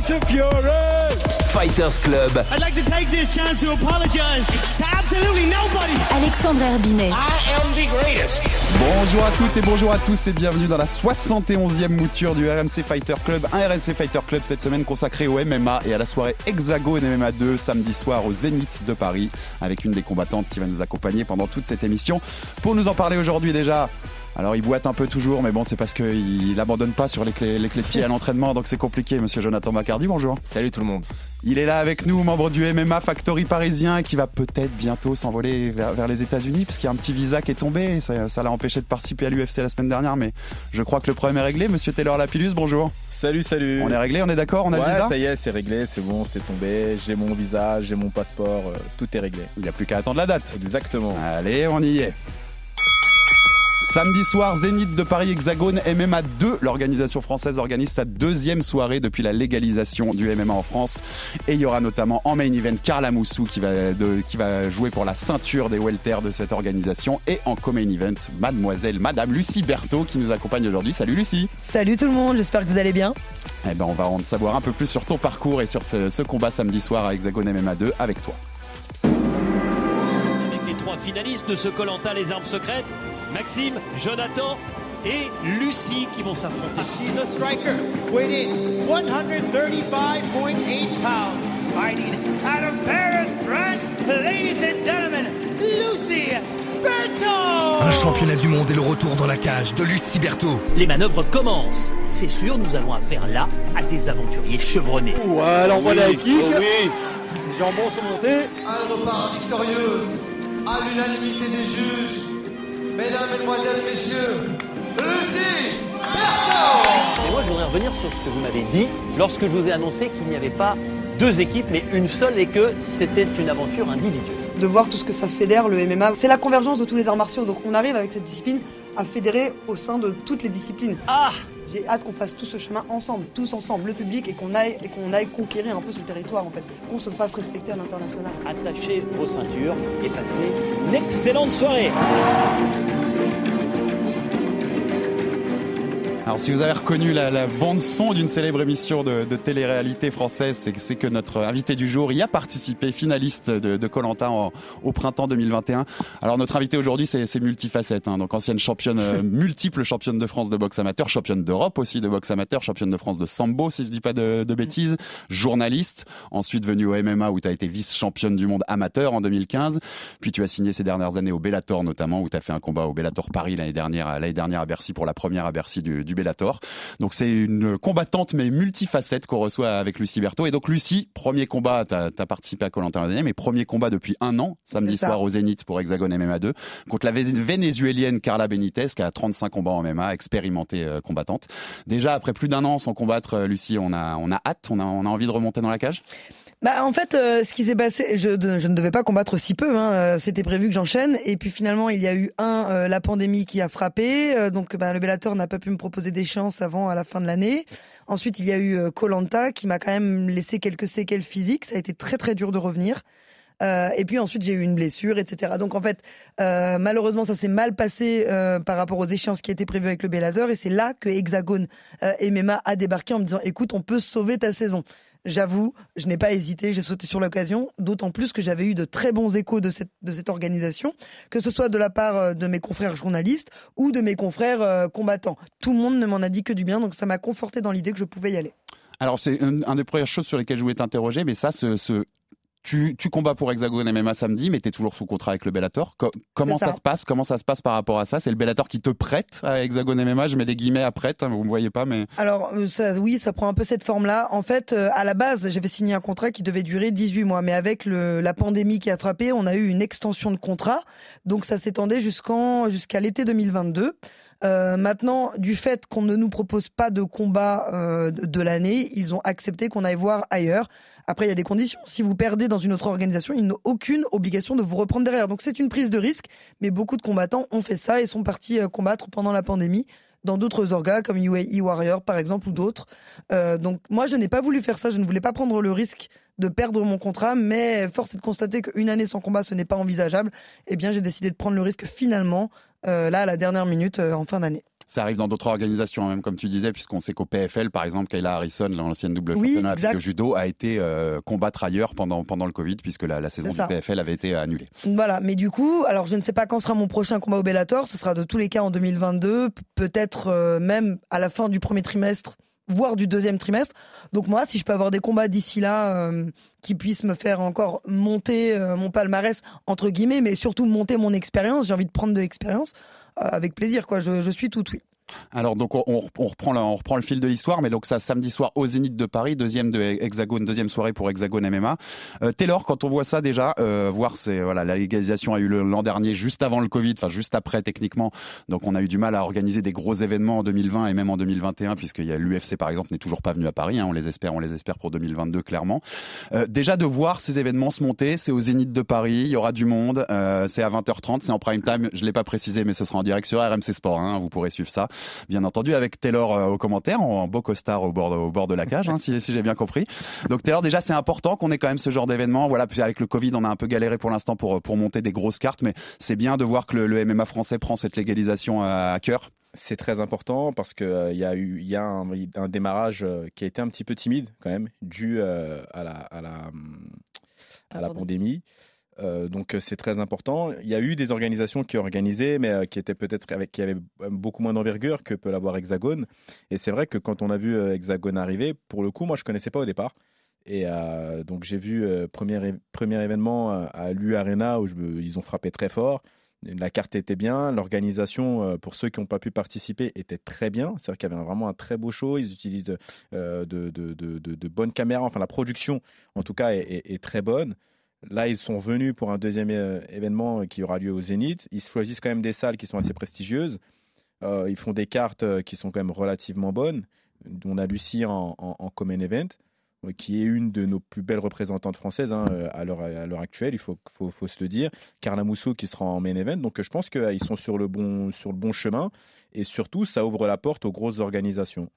Tyson Fury. Fighters Club. I'd like to take this chance to apologize to absolutely nobody. Alexandre Herbinet. I am the greatest. Bonjour à toutes et bonjour à tous et bienvenue dans la 71e mouture du RMC Fighter Club. Un RMC Fighter Club cette semaine consacré au MMA et à la soirée Hexagone MMA 2 samedi soir au Zénith de Paris avec une des combattantes qui va nous accompagner pendant toute cette émission. Pour nous en parler aujourd'hui déjà, alors il boite un peu toujours, mais bon, c'est parce qu'il n'abandonne pas sur les clés, les clés de pied à l'entraînement, donc c'est compliqué. Monsieur Jonathan Macardy, bonjour. Salut tout le monde. Il est là avec nous, membre du MMA Factory parisien, qui va peut-être bientôt s'envoler vers, vers les États-Unis, parce qu'il y a un petit visa qui est tombé. Ça ça l'a empêché de participer à l'UFC la semaine dernière, mais je crois que le problème est réglé. Monsieur Taylor Lapillus, bonjour. Salut, salut. On est réglé, on est d'accord, on a ouais, le visa ça y est, c'est réglé, c'est bon, c'est tombé. J'ai mon visa, j'ai mon passeport, euh, tout est réglé. Il n'y a plus qu'à attendre la date. Exactement. Allez, on y est. Samedi soir, Zénith de Paris Hexagone MMA 2. L'organisation française organise sa deuxième soirée depuis la légalisation du MMA en France. Et il y aura notamment en main event Carla Moussou qui va, de- qui va jouer pour la ceinture des welters de cette organisation. Et en co-main event, mademoiselle, madame Lucie Berthaud qui nous accompagne aujourd'hui. Salut Lucie Salut tout le monde, j'espère que vous allez bien. Eh ben, on va en savoir un peu plus sur ton parcours et sur ce, ce combat samedi soir à Hexagone MMA 2 avec toi. avec les trois finalistes de ce Colanta les armes secrètes, Maxime, Jonathan et Lucie qui vont s'affronter. She's a striker, weighing 135.8 pounds, fighting out of Paris, France. Ladies and gentlemen, Lucy Berton. Un championnat du monde et le retour dans la cage de Lucie Berthaud. Les manœuvres commencent. C'est sûr, nous avons affaire là à des aventuriers chevronnés. Ouais, l'envoi de la kick. oui. Les jambons sont montés. Elle repart victorieuse à l'unanimité des juges. Mesdames, Mesdemoiselles, Messieurs, Lucie Berthaud Et moi, je voudrais revenir sur ce que vous m'avez dit lorsque je vous ai annoncé qu'il n'y avait pas deux équipes, mais une seule et que c'était une aventure individuelle. De voir tout ce que ça fédère le MMA, c'est la convergence de tous les arts martiaux. Donc on arrive avec cette discipline à fédérer au sein de toutes les disciplines. Ah J'ai hâte qu'on fasse tout ce chemin ensemble, tous ensemble, le public, et qu'on aille, et qu'on aille conquérir un peu ce territoire en fait, qu'on se fasse respecter à l'international. Attachez vos ceintures et passez une excellente soirée. Alors si vous avez reconnu la, la bande son d'une célèbre émission de, de télé-réalité française, c'est que- c'est que notre invité du jour y a participé, finaliste de Colanta au printemps 2021. Alors notre invité aujourd'hui c'est c'est multifacette, hein, donc ancienne championne, euh, multiple championne de France de boxe amateur, championne d'Europe aussi de boxe amateur, championne de France de sambo si je dis pas de, de bêtises, journaliste, ensuite venue au MMA où tu as été vice-championne du monde amateur en 2015, puis tu as signé ces dernières années au Bellator notamment où tu as fait un combat au Bellator Paris l'année dernière, l'année dernière à Bercy pour la première à Bercy du, du Bellator. Donc c'est une combattante mais multifacette qu'on reçoit avec Lucie Berthaud. Et donc Lucie, premier combat, tu as, participé à Colanta l'année dernière, mais premier combat depuis un an, samedi soir au Zénith pour Hexagone MMA 2, contre la Vé- vénézuélienne Carla Benitez qui a 35 combats en MMA, expérimentée euh, combattante. Déjà après plus d'un an sans combattre, euh, Lucie, on a, on a hâte, on a, on a envie de remonter dans la cage? Bah en fait, euh, ce qui s'est passé, je, je ne devais pas combattre si peu. Hein, euh, C'était prévu que j'enchaîne, et puis finalement il y a eu un euh, la pandémie qui a frappé, euh, donc bah, le Bellator n'a pas pu me proposer d'échéance avant à la fin de l'année. Ensuite il y a eu euh, Colanta qui m'a quand même laissé quelques séquelles physiques. Ça a été très très dur de revenir. Euh, et puis ensuite j'ai eu une blessure, etc. Donc en fait, euh, malheureusement ça s'est mal passé euh, par rapport aux échéances qui étaient prévues avec le Bellator, et c'est là que Hexagone euh, MMA a débarqué en me disant écoute on peut sauver ta saison. J'avoue, je n'ai pas hésité, j'ai sauté sur l'occasion, d'autant plus que j'avais eu de très bons échos de cette, organisation, que ce soit de la part euh, de mes confrères journalistes ou de mes confrères euh, combattants. Tout le monde ne m'en a dit que du bien, donc ça m'a conforté dans l'idée que je pouvais y aller. Alors c'est une, un des premières choses sur lesquelles je voulais t'interroger, mais ça, ce- tu, tu combats pour Hexagone MMA samedi, mais tu es toujours sous contrat avec le Bellator. Co- comment ça. ça. se passe? Comment ça se passe par rapport à ça? C'est le Bellator qui te prête à Hexagone MMA. Je mets des guillemets à prête, hein, vous me voyez pas, mais Alors euh, ça, oui, ça prend un peu cette forme-là. En fait, euh, à la base, j'avais signé un contrat qui devait durer 18 mois, mais avec le, la pandémie qui a frappé, on a eu une extension de contrat, donc ça s'étendait jusqu'à l'été 2022. Euh, maintenant, du fait qu'on ne nous propose pas de combat euh, de, l'année, ils ont accepté qu'on aille voir ailleurs. Après, il y a des conditions. Si vous perdez dans une autre organisation, ils n'ont aucune obligation de vous reprendre derrière. Donc c'est une prise de risque, mais beaucoup de combattants ont fait ça et sont partis euh, combattre pendant la pandémie dans d'autres orgas comme UAE Warrior par exemple ou d'autres. Euh, donc moi je n'ai pas voulu faire ça, je ne voulais pas prendre le risque de perdre mon contrat, mais force est de constater qu'une année sans combat ce n'est pas envisageable. Eh bien j'ai décidé de prendre le risque finalement euh, là à la dernière minute euh, en fin d'année. Ça arrive dans d'autres organisations, même comme tu disais, puisqu'on sait qu'au PFL, par exemple, Kayla Harrison, l'ancienne double Oui, championne de judo, a été euh, combattre ailleurs pendant, pendant le Covid, puisque la, la saison du PFL avait été annulée. Voilà, mais du coup, alors je ne sais pas quand sera mon prochain combat au Bellator, ce sera de tous les cas en 2022, p- peut-être euh, même à la fin du premier trimestre, voire du deuxième trimestre. Donc moi, si je peux avoir des combats d'ici là euh, qui puissent me faire encore monter euh, mon palmarès entre guillemets, mais surtout monter mon expérience, j'ai envie de prendre de l'expérience avec plaisir quoi. Je, je suis tout oui. Alors donc on, on reprend la- on reprend le fil de l'histoire, mais donc ça samedi soir au Zénith de Paris, deuxième de Hexagone, deuxième soirée pour Hexagone MMA. Euh, Taylor, quand on voit ça déjà, euh, voir c'est voilà la légalisation a eu l'an dernier, juste avant le Covid, enfin juste après techniquement, donc on a eu du mal à organiser des gros événements en 2020 et même en 2021, puisqu'il y a l'UFC par exemple n'est toujours pas venu à Paris, hein, on les espère, on les espère pour 2022 clairement. Euh, déjà de voir ces événements se monter, c'est au Zénith de Paris, il y aura du monde, euh, c'est à 20h30, c'est en prime time, je l'ai pas précisé, mais ce sera en direct sur RMC Sport, hein, vous pourrez suivre ça bien entendu, avec Taylor euh, au commentaire, en beau costard au bord, au bord de la cage, hein, si, si j'ai bien compris. Donc Taylor, déjà, c'est important qu'on ait quand même ce genre d'événement. Voilà, puis avec le Covid, on a un peu galéré pour l'instant pour, pour monter des grosses cartes, mais c'est bien de voir que le, le MMA français prend cette légalisation à, à cœur. C'est très important parce qu'il il y a eu il y a un, un démarrage euh, qui a été un petit peu timide quand même, dû euh, à la, à la, hum, à la pandémie. Euh, donc euh, c'est très important. Il y a eu des organisations qui organisaient, mais euh, qui étaient peut-être avec qui avaient beaucoup moins d'envergure que peut l'avoir Hexagone. Et c'est vrai que quand on a vu Hexagone arriver, pour le coup, moi je connaissais pas au départ. Et donc j'ai vu premier premier événement à l'U Arena où je ils ont frappé très fort. La carte était bien, l'organisation pour ceux qui n'ont pas pu participer était très bien. C'est-à-dire qu'il y avait vraiment un très beau show. Ils utilisent de, de, de, de- bonnes caméras. Enfin, la production, en tout cas, est très bonne. Là, ils sont venus pour un deuxième euh, événement qui aura lieu au Zénith. Ils choisissent quand même des salles qui sont assez prestigieuses. Euh, ils font des cartes euh, qui sont quand même relativement bonnes. On a Lucie en, Common Event, euh, qui est une de nos plus belles représentantes françaises hein, euh, à l'heure actuelle, il faut, se le dire. Carla Mousso qui sera en Main Event. Donc euh, je pense qu'ils sont sur le, bon, chemin. Et surtout, ça ouvre la porte aux grosses organisations.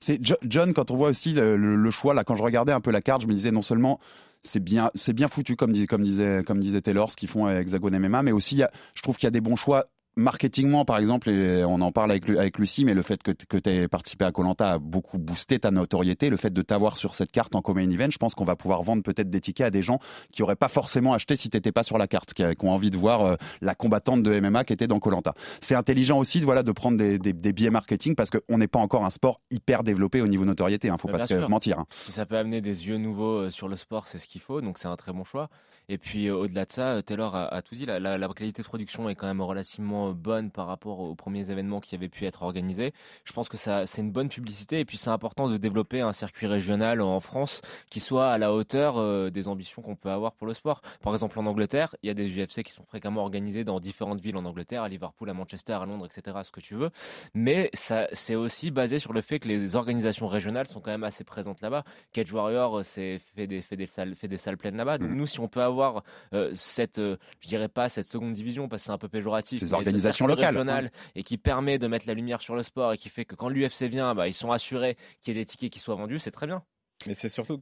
C'est Jo- John, quand on voit aussi le- le choix, là, quand je regardais un peu la carte, je me disais non seulement c'est bien, c'est bien foutu comme, comme disait, comme disait Taylor, ce qu'ils font avec Hexagone MMA, mais aussi y je trouve qu'il y a des bons choix marketingement par exemple et on en parle avec, Lu- avec Lucie mais le fait que, tu aies participé à Colanta a beaucoup boosté ta notoriété le fait de t'avoir sur cette carte en common event je pense qu'on va pouvoir vendre peut-être des tickets à des gens qui auraient pas forcément acheté si t'étais pas sur la carte qui, ont envie de voir euh, la combattante de MMA qui était dans Colanta c'est intelligent aussi de, voilà, de prendre des, des, des biais marketing parce qu'on n'est pas encore un sport hyper développé au niveau notoriété hein, faut Bah, pas se mentir hein. Si ça peut amener des yeux nouveaux euh, sur le sport, c'est ce qu'il faut, donc c'est un très bon choix. Et puis euh, au-delà de ça, Taylor a, a tout dit, la, la- la qualité de production est quand même relativement euh, bonne par rapport aux premiers événements qui avaient pu être organisés. Je pense que ça, c'est une bonne publicité et puis c'est important de développer un circuit régional en France qui soit à la hauteur euh, des ambitions qu'on peut avoir pour le sport. Par exemple en Angleterre, il y a des UFC qui sont fréquemment organisés dans différentes villes en Angleterre, à Liverpool, à Manchester, à Londres, etc., ce que tu veux. Mais ça, c'est aussi basé sur le fait que les organisations régionales sont quand même assez présentes là-bas. Cage Warrior euh, c'est fait des, fait des salles, fait des salles pleines là-bas. Donc nous, si on peut avoir euh, cette, euh, je dirais pas cette seconde division parce que c'est un peu péjoratif, mais régional ouais. et qui permet de mettre la lumière sur le sport et qui fait que quand l'UFC vient, bah, ils sont assurés qu'il y ait des tickets qui soient vendus, c'est très bien. Mais c'est surtout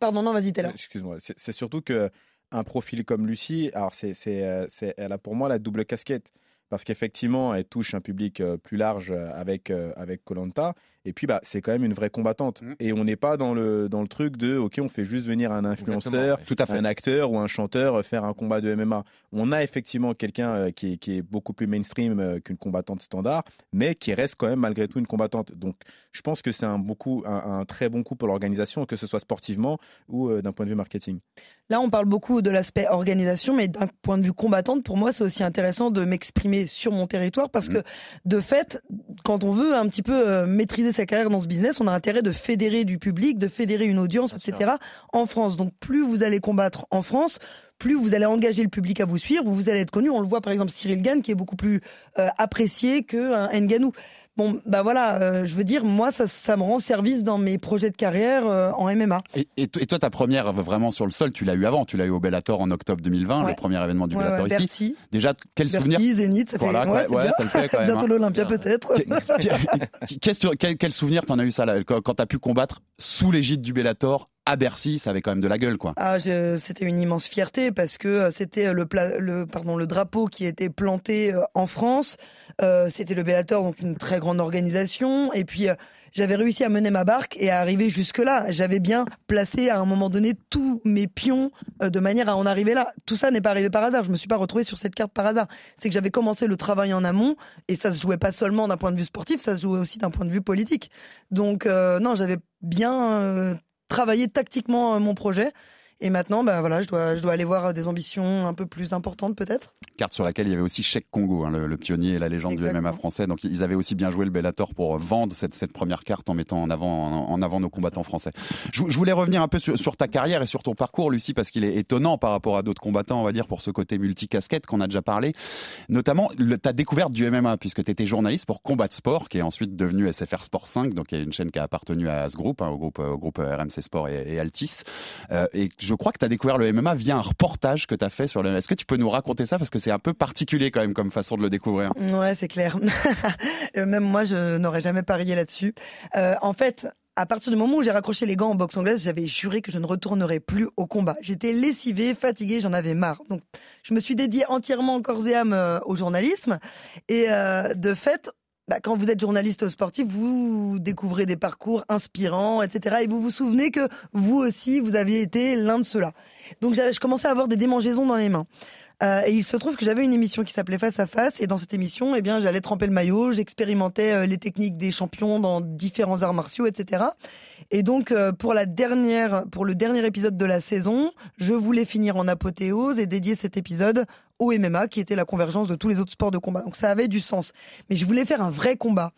Pardon, non, vas-y, Taylor. Excuse-moi, c'est surtout que un profil comme Lucie, alors c'est, c'est, euh, c'est- elle a pour moi la double casquette. Parce qu'effectivement, elle touche un public euh, plus large euh, avec avec Colanta. Et puis, bah, c'est quand même une vraie combattante. Mmh. Et on n'est pas dans le dans le truc de, ok, on fait juste venir un influenceur, ouais. Tout à fait. un acteur ou un chanteur euh, faire un combat de MMA. On a effectivement quelqu'un euh, qui, est, qui est beaucoup plus mainstream euh, qu'une combattante standard, mais qui reste quand même malgré tout une combattante. Donc, je pense que c'est un, beaucoup, un, un très bon coup pour l'organisation, que ce soit sportivement ou euh, d'un point de vue marketing. Là, on parle beaucoup de l'aspect organisation, mais d'un point de vue combattante, pour moi, c'est aussi intéressant de m'exprimer sur mon territoire parce que, de fait, quand on veut un petit peu euh, maîtriser sa carrière dans ce business, on a intérêt de fédérer du public, de fédérer une audience, etc. en France. Donc plus vous allez combattre en France, plus vous allez engager le public à vous suivre, vous allez être connu. On le voit par exemple Cyril Gann qui est beaucoup plus euh, apprécié qu'un Nganou. Bon, bah voilà, euh, je veux dire, moi, ça, ça me rend service dans mes projets de carrière euh, en MMA. Et, et, toi, ta première vraiment sur le sol, tu l'as eu avant, tu l'as eu au Bellator en octobre 2020, Ouais. le premier événement du Ouais, Bellator ouais, ici. Bercy. Déjà, quel Bercy, souvenir Zénith, ça fait Voilà, ouais, ouais, ça le fait quand même, Bientôt hein. l'Olympia peut-être. Quel, quel souvenir t'en as eu ça là, quand t'as pu combattre sous l'égide du Bellator à Bercy, ça avait quand même de la gueule quoi. Ah, c'était une immense fierté parce que euh, c'était le, pla- le, pardon, le drapeau qui était planté euh, en France. Euh, c'était le Bellator, donc une très grande organisation. Et puis, euh, j'avais réussi à mener ma barque et à arriver jusque-là. J'avais bien placé à un moment donné tous mes pions euh, de manière à en arriver là. Tout ça n'est pas arrivé par hasard. Je me suis pas retrouvé sur cette carte par hasard. C'est que j'avais commencé le travail en amont et ça se jouait pas seulement d'un point de vue sportif, ça se jouait aussi d'un point de vue politique. Donc, euh, non, j'avais bien travaillé tactiquement euh, mon projet. Et maintenant, ben voilà, je dois, je dois aller voir des ambitions un peu plus importantes peut-être. Carte sur laquelle il y avait aussi Cheikh Congo, hein, le, le pionnier et la légende du. MMA français. Donc ils avaient aussi bien joué le Bellator pour vendre cette, cette première carte en mettant en avant, en, en avant nos combattants français. Je, je voulais revenir un peu sur, sur ta carrière et sur ton parcours, Lucie, parce qu'il est étonnant par rapport à d'autres combattants, on va dire, pour ce côté multicasquette qu'on a déjà parlé. Notamment le- ta découverte du MMA, puisque tu étais journaliste pour Combat Sport, qui est ensuite devenu SFR Sport 5, donc il y a une chaîne qui a appartenu à ce groupe, hein, au groupe, au groupe RMC Sport et, et Altis. Euh, et je crois que tu as découvert le MMA via un reportage que tu as fait sur le Est-ce que tu peux nous raconter ça? Parce que c'est un peu particulier quand même comme façon de le découvrir. Ouais, c'est clair. Euh, Même moi, je n'aurais jamais parié là-dessus. Euh, en fait, à partir du moment où j'ai raccroché les gants en boxe anglaise, j'avais juré que je ne retournerais plus au combat. J'étais lessivée, fatiguée, j'en avais marre. Donc, je me suis dédiée entièrement corps et âme euh, au journalisme. Et de fait, bah, quand vous êtes journaliste sportif, vous découvrez des parcours inspirants, etc. Et vous vous souvenez que vous aussi, vous aviez été l'un de ceux-là. Donc, je commençais à avoir des démangeaisons dans les mains. Euh, et il se trouve que j'avais une émission qui s'appelait Face à Face, et dans cette émission, eh bien, j'allais tremper le maillot, j'expérimentais euh, les techniques des champions dans différents arts martiaux, etc. Et donc, euh, pour la dernière, pour le dernier épisode de la saison, je voulais finir en apothéose et dédier cet épisode au MMA, qui était la convergence de tous les autres sports de combat. Donc, ça avait du sens. Mais je voulais faire un vrai combat.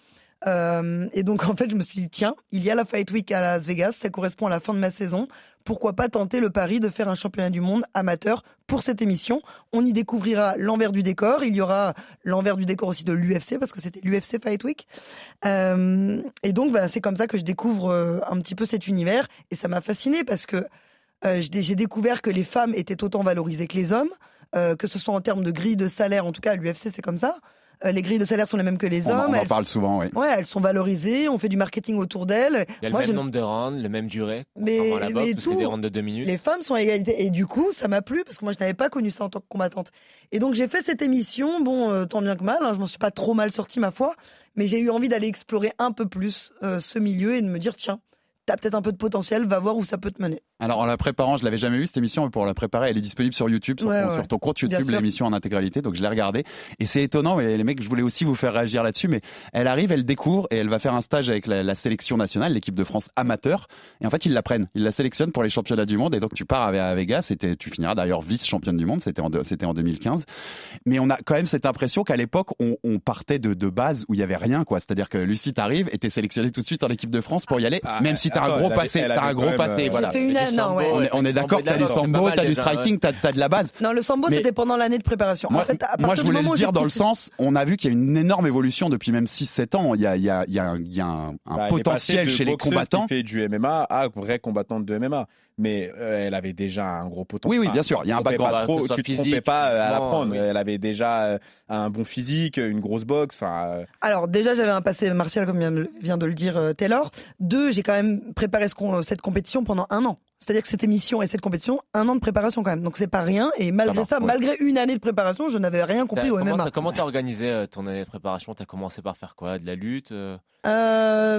Euh, et donc en fait, je me suis dit tiens, il y a la Fight Week à Las Vegas, ça correspond à la fin de ma saison. Pourquoi pas tenter le pari de faire un championnat du monde amateur pour cette émission? On y découvrira l'envers du décor. Il y aura l'envers du décor aussi de l'UFC parce que c'était l'UFC Fight Week. Euh, et donc bah, c'est comme ça que je découvre euh, un petit peu cet univers et ça m'a fasciné parce que j'ai découvert que les femmes étaient autant valorisées que les hommes, que ce soit en termes de grille de salaire, en tout cas à l'UFC c'est comme ça. Euh, les grilles de salaire sont les mêmes que les On, en- hommes. on en elles parle souvent, oui. Ouais, elles sont valorisées, on fait du marketing autour d'elles. Il y a le Moi, même nombre de rounds, le même durée. Mais- la boxe tout- des rounds de 2 minutes. Les femmes sont à égalité. Et du coup, ça m'a plu parce que moi, je n'avais pas connu ça en tant que combattante. Et donc, j'ai fait cette émission. Bon, euh, tant bien que mal. hein, je m'en suis pas trop mal sortie, ma foi. Mais j'ai eu envie d'aller explorer un peu plus euh, ce milieu et de me dire, tiens, t'as peut-être un peu de potentiel, va voir où ça peut te mener. Alors en la préparant, je l'avais jamais vu cette émission, mais pour la préparer, elle est disponible sur YouTube, sur, Ouais, ton, ouais. sur ton compte YouTube, l'émission en intégralité. Donc je l'ai regardée et c'est étonnant. Mais les mecs, je voulais aussi vous faire réagir là-dessus. Mais elle arrive, elle découvre et elle va faire un stage avec la, la sélection nationale, l'équipe de France amateur. Et en fait, ils la prennent, ils la sélectionnent pour les championnats du monde. Et donc tu pars à, à Vegas. Et tu finiras d'ailleurs vice championne du monde. C'était en, deux- c'était en 2015. Mais on a quand même cette impression qu'à l'époque, on, on partait de, de base où il y avait rien, quoi. C'est-à-dire que Lucie t'arrive et t'es sélectionnée tout de suite en équipe de France pour y aller, Ah, même si t'as un attends, gros elle passé, t'as un gros passé, euh, voilà. Fait une non, sambo, ouais. On est, on est le d'accord, t'as du sambo, t'as du striking, t'as t'as de la base. Non, le sambo, c'était pendant l'année de préparation. Moi, en fait, à moi, partir je voulais le dire dans le sens, on a vu qu'il y a une énorme évolution depuis même 6-7 ans. Il y a, il y a, il y a un, il y a un- un Bah, elle est potentiel chez les combattants. Qui fait du MMA à vraie combattante de MMA. Mais euh, elle avait déjà un gros potentiel. Oui, oui, bien sûr, il y a un background. pas soit tu te trompais physique, pas euh, à la prendre. oui. Elle avait déjà euh, un bon physique, une grosse boxe. Enfin, euh, Alors déjà j'avais un passé martial comme vient de- le dire Taylor. Deux, j'ai quand même préparé ce cette compétition pendant un an. C'est-à-dire que cette émission et cette compétition, un an de préparation quand même. Donc c'est pas rien. Et malgré Ça ça, va, ouais. malgré une année de préparation, je n'avais rien compris au MMA. Comment t'as organisé ton année de préparation? T'as commencé par faire quoi? De la lutte euh?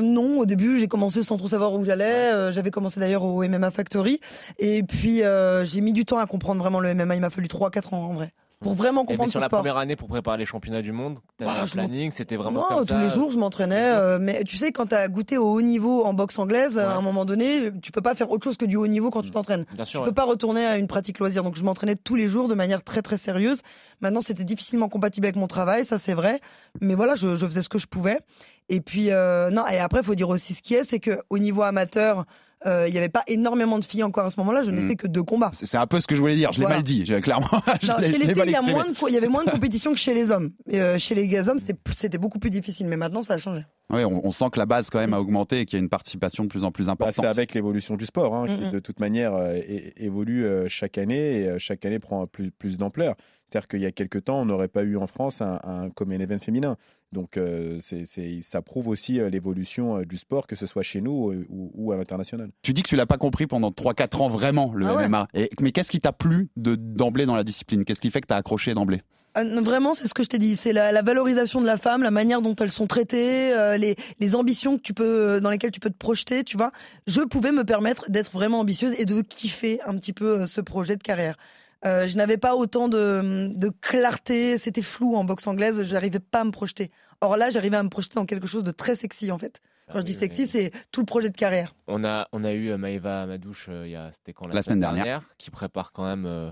Non, au début j'ai commencé sans trop savoir où j'allais. J'avais commencé d'ailleurs au MMA Factory. Et puis euh, j'ai mis du temps à comprendre vraiment le MMA. Il m'a fallu 3-4 ans en vrai. pour vraiment comprendre sur ce la sport. première année pour préparer les championnats du monde, t'avais Bah, un planning, c'était vraiment Non, comme tous ça. les jours, je m'entraînais. euh, mais tu sais, quand tu as goûté au haut niveau en boxe anglaise, à un moment donné, tu peux pas faire autre chose que du haut niveau quand tu t'entraînes. Bien sûr, tu ouais. peux pas retourner à une pratique loisir. Donc, je m'entraînais tous les jours de manière très très sérieuse. Maintenant, c'était difficilement compatible avec mon travail, ça c'est vrai. Mais voilà, je, je faisais ce que je pouvais. Et puis, euh, non, et après, il faut dire aussi ce qui est, c'est qu'au niveau amateur, euh, il n'y avait pas énormément de filles encore à ce moment-là. Je n'ai Mm. fait que deux combats. C'est un peu ce que je voulais dire. Je l'ai Voilà. mal dit. Clairement. Non, chez les filles, il y, a exprimé. moins de co- il y avait moins de compétition que chez les hommes. Et, euh, chez les hommes, c'était beaucoup plus difficile. Mais maintenant, ça a changé. Ouais, on, on sent que la base quand même a augmenté et qu'il y a une participation de plus en plus Bah, importante. c'est avec l'évolution du sport, hein, qui de toute manière euh, évolue euh, chaque année et euh, chaque année prend plus, plus d'ampleur. C'est-à-dire qu'il y a quelques temps, on n'aurait pas eu en France un, un common event féminin. Donc euh, c'est c'est- ça prouve aussi euh, l'évolution euh, du sport, que ce soit chez nous ou, ou à l'international. Tu dis que tu l'as pas compris pendant 3-4 ans vraiment le Ah ouais. MMA. Et, mais qu'est-ce qui t'a plu de d'emblée dans la discipline? Qu'est-ce qui fait que t'as accroché d'emblée? Non, Vraiment, c'est ce que je t'ai dit. C'est la, la valorisation de la femme, la manière dont elles sont traitées, euh, les, les ambitions que tu peux, dans lesquelles tu peux te projeter. Tu vois, je pouvais me permettre d'être vraiment ambitieuse et de kiffer un petit peu ce projet de carrière. Euh, je n'avais pas autant de, de clarté, c'était flou en boxe anglaise, j'arrivais pas à me projeter. Or là, j'arrivais à me projeter dans quelque chose de très sexy en fait. Quand je dis sexy, c'est tout le projet de carrière. On a, on a eu euh, Maëva Madouche, euh, il y a, c'était quand La semaine dernière. qui prépare quand même euh,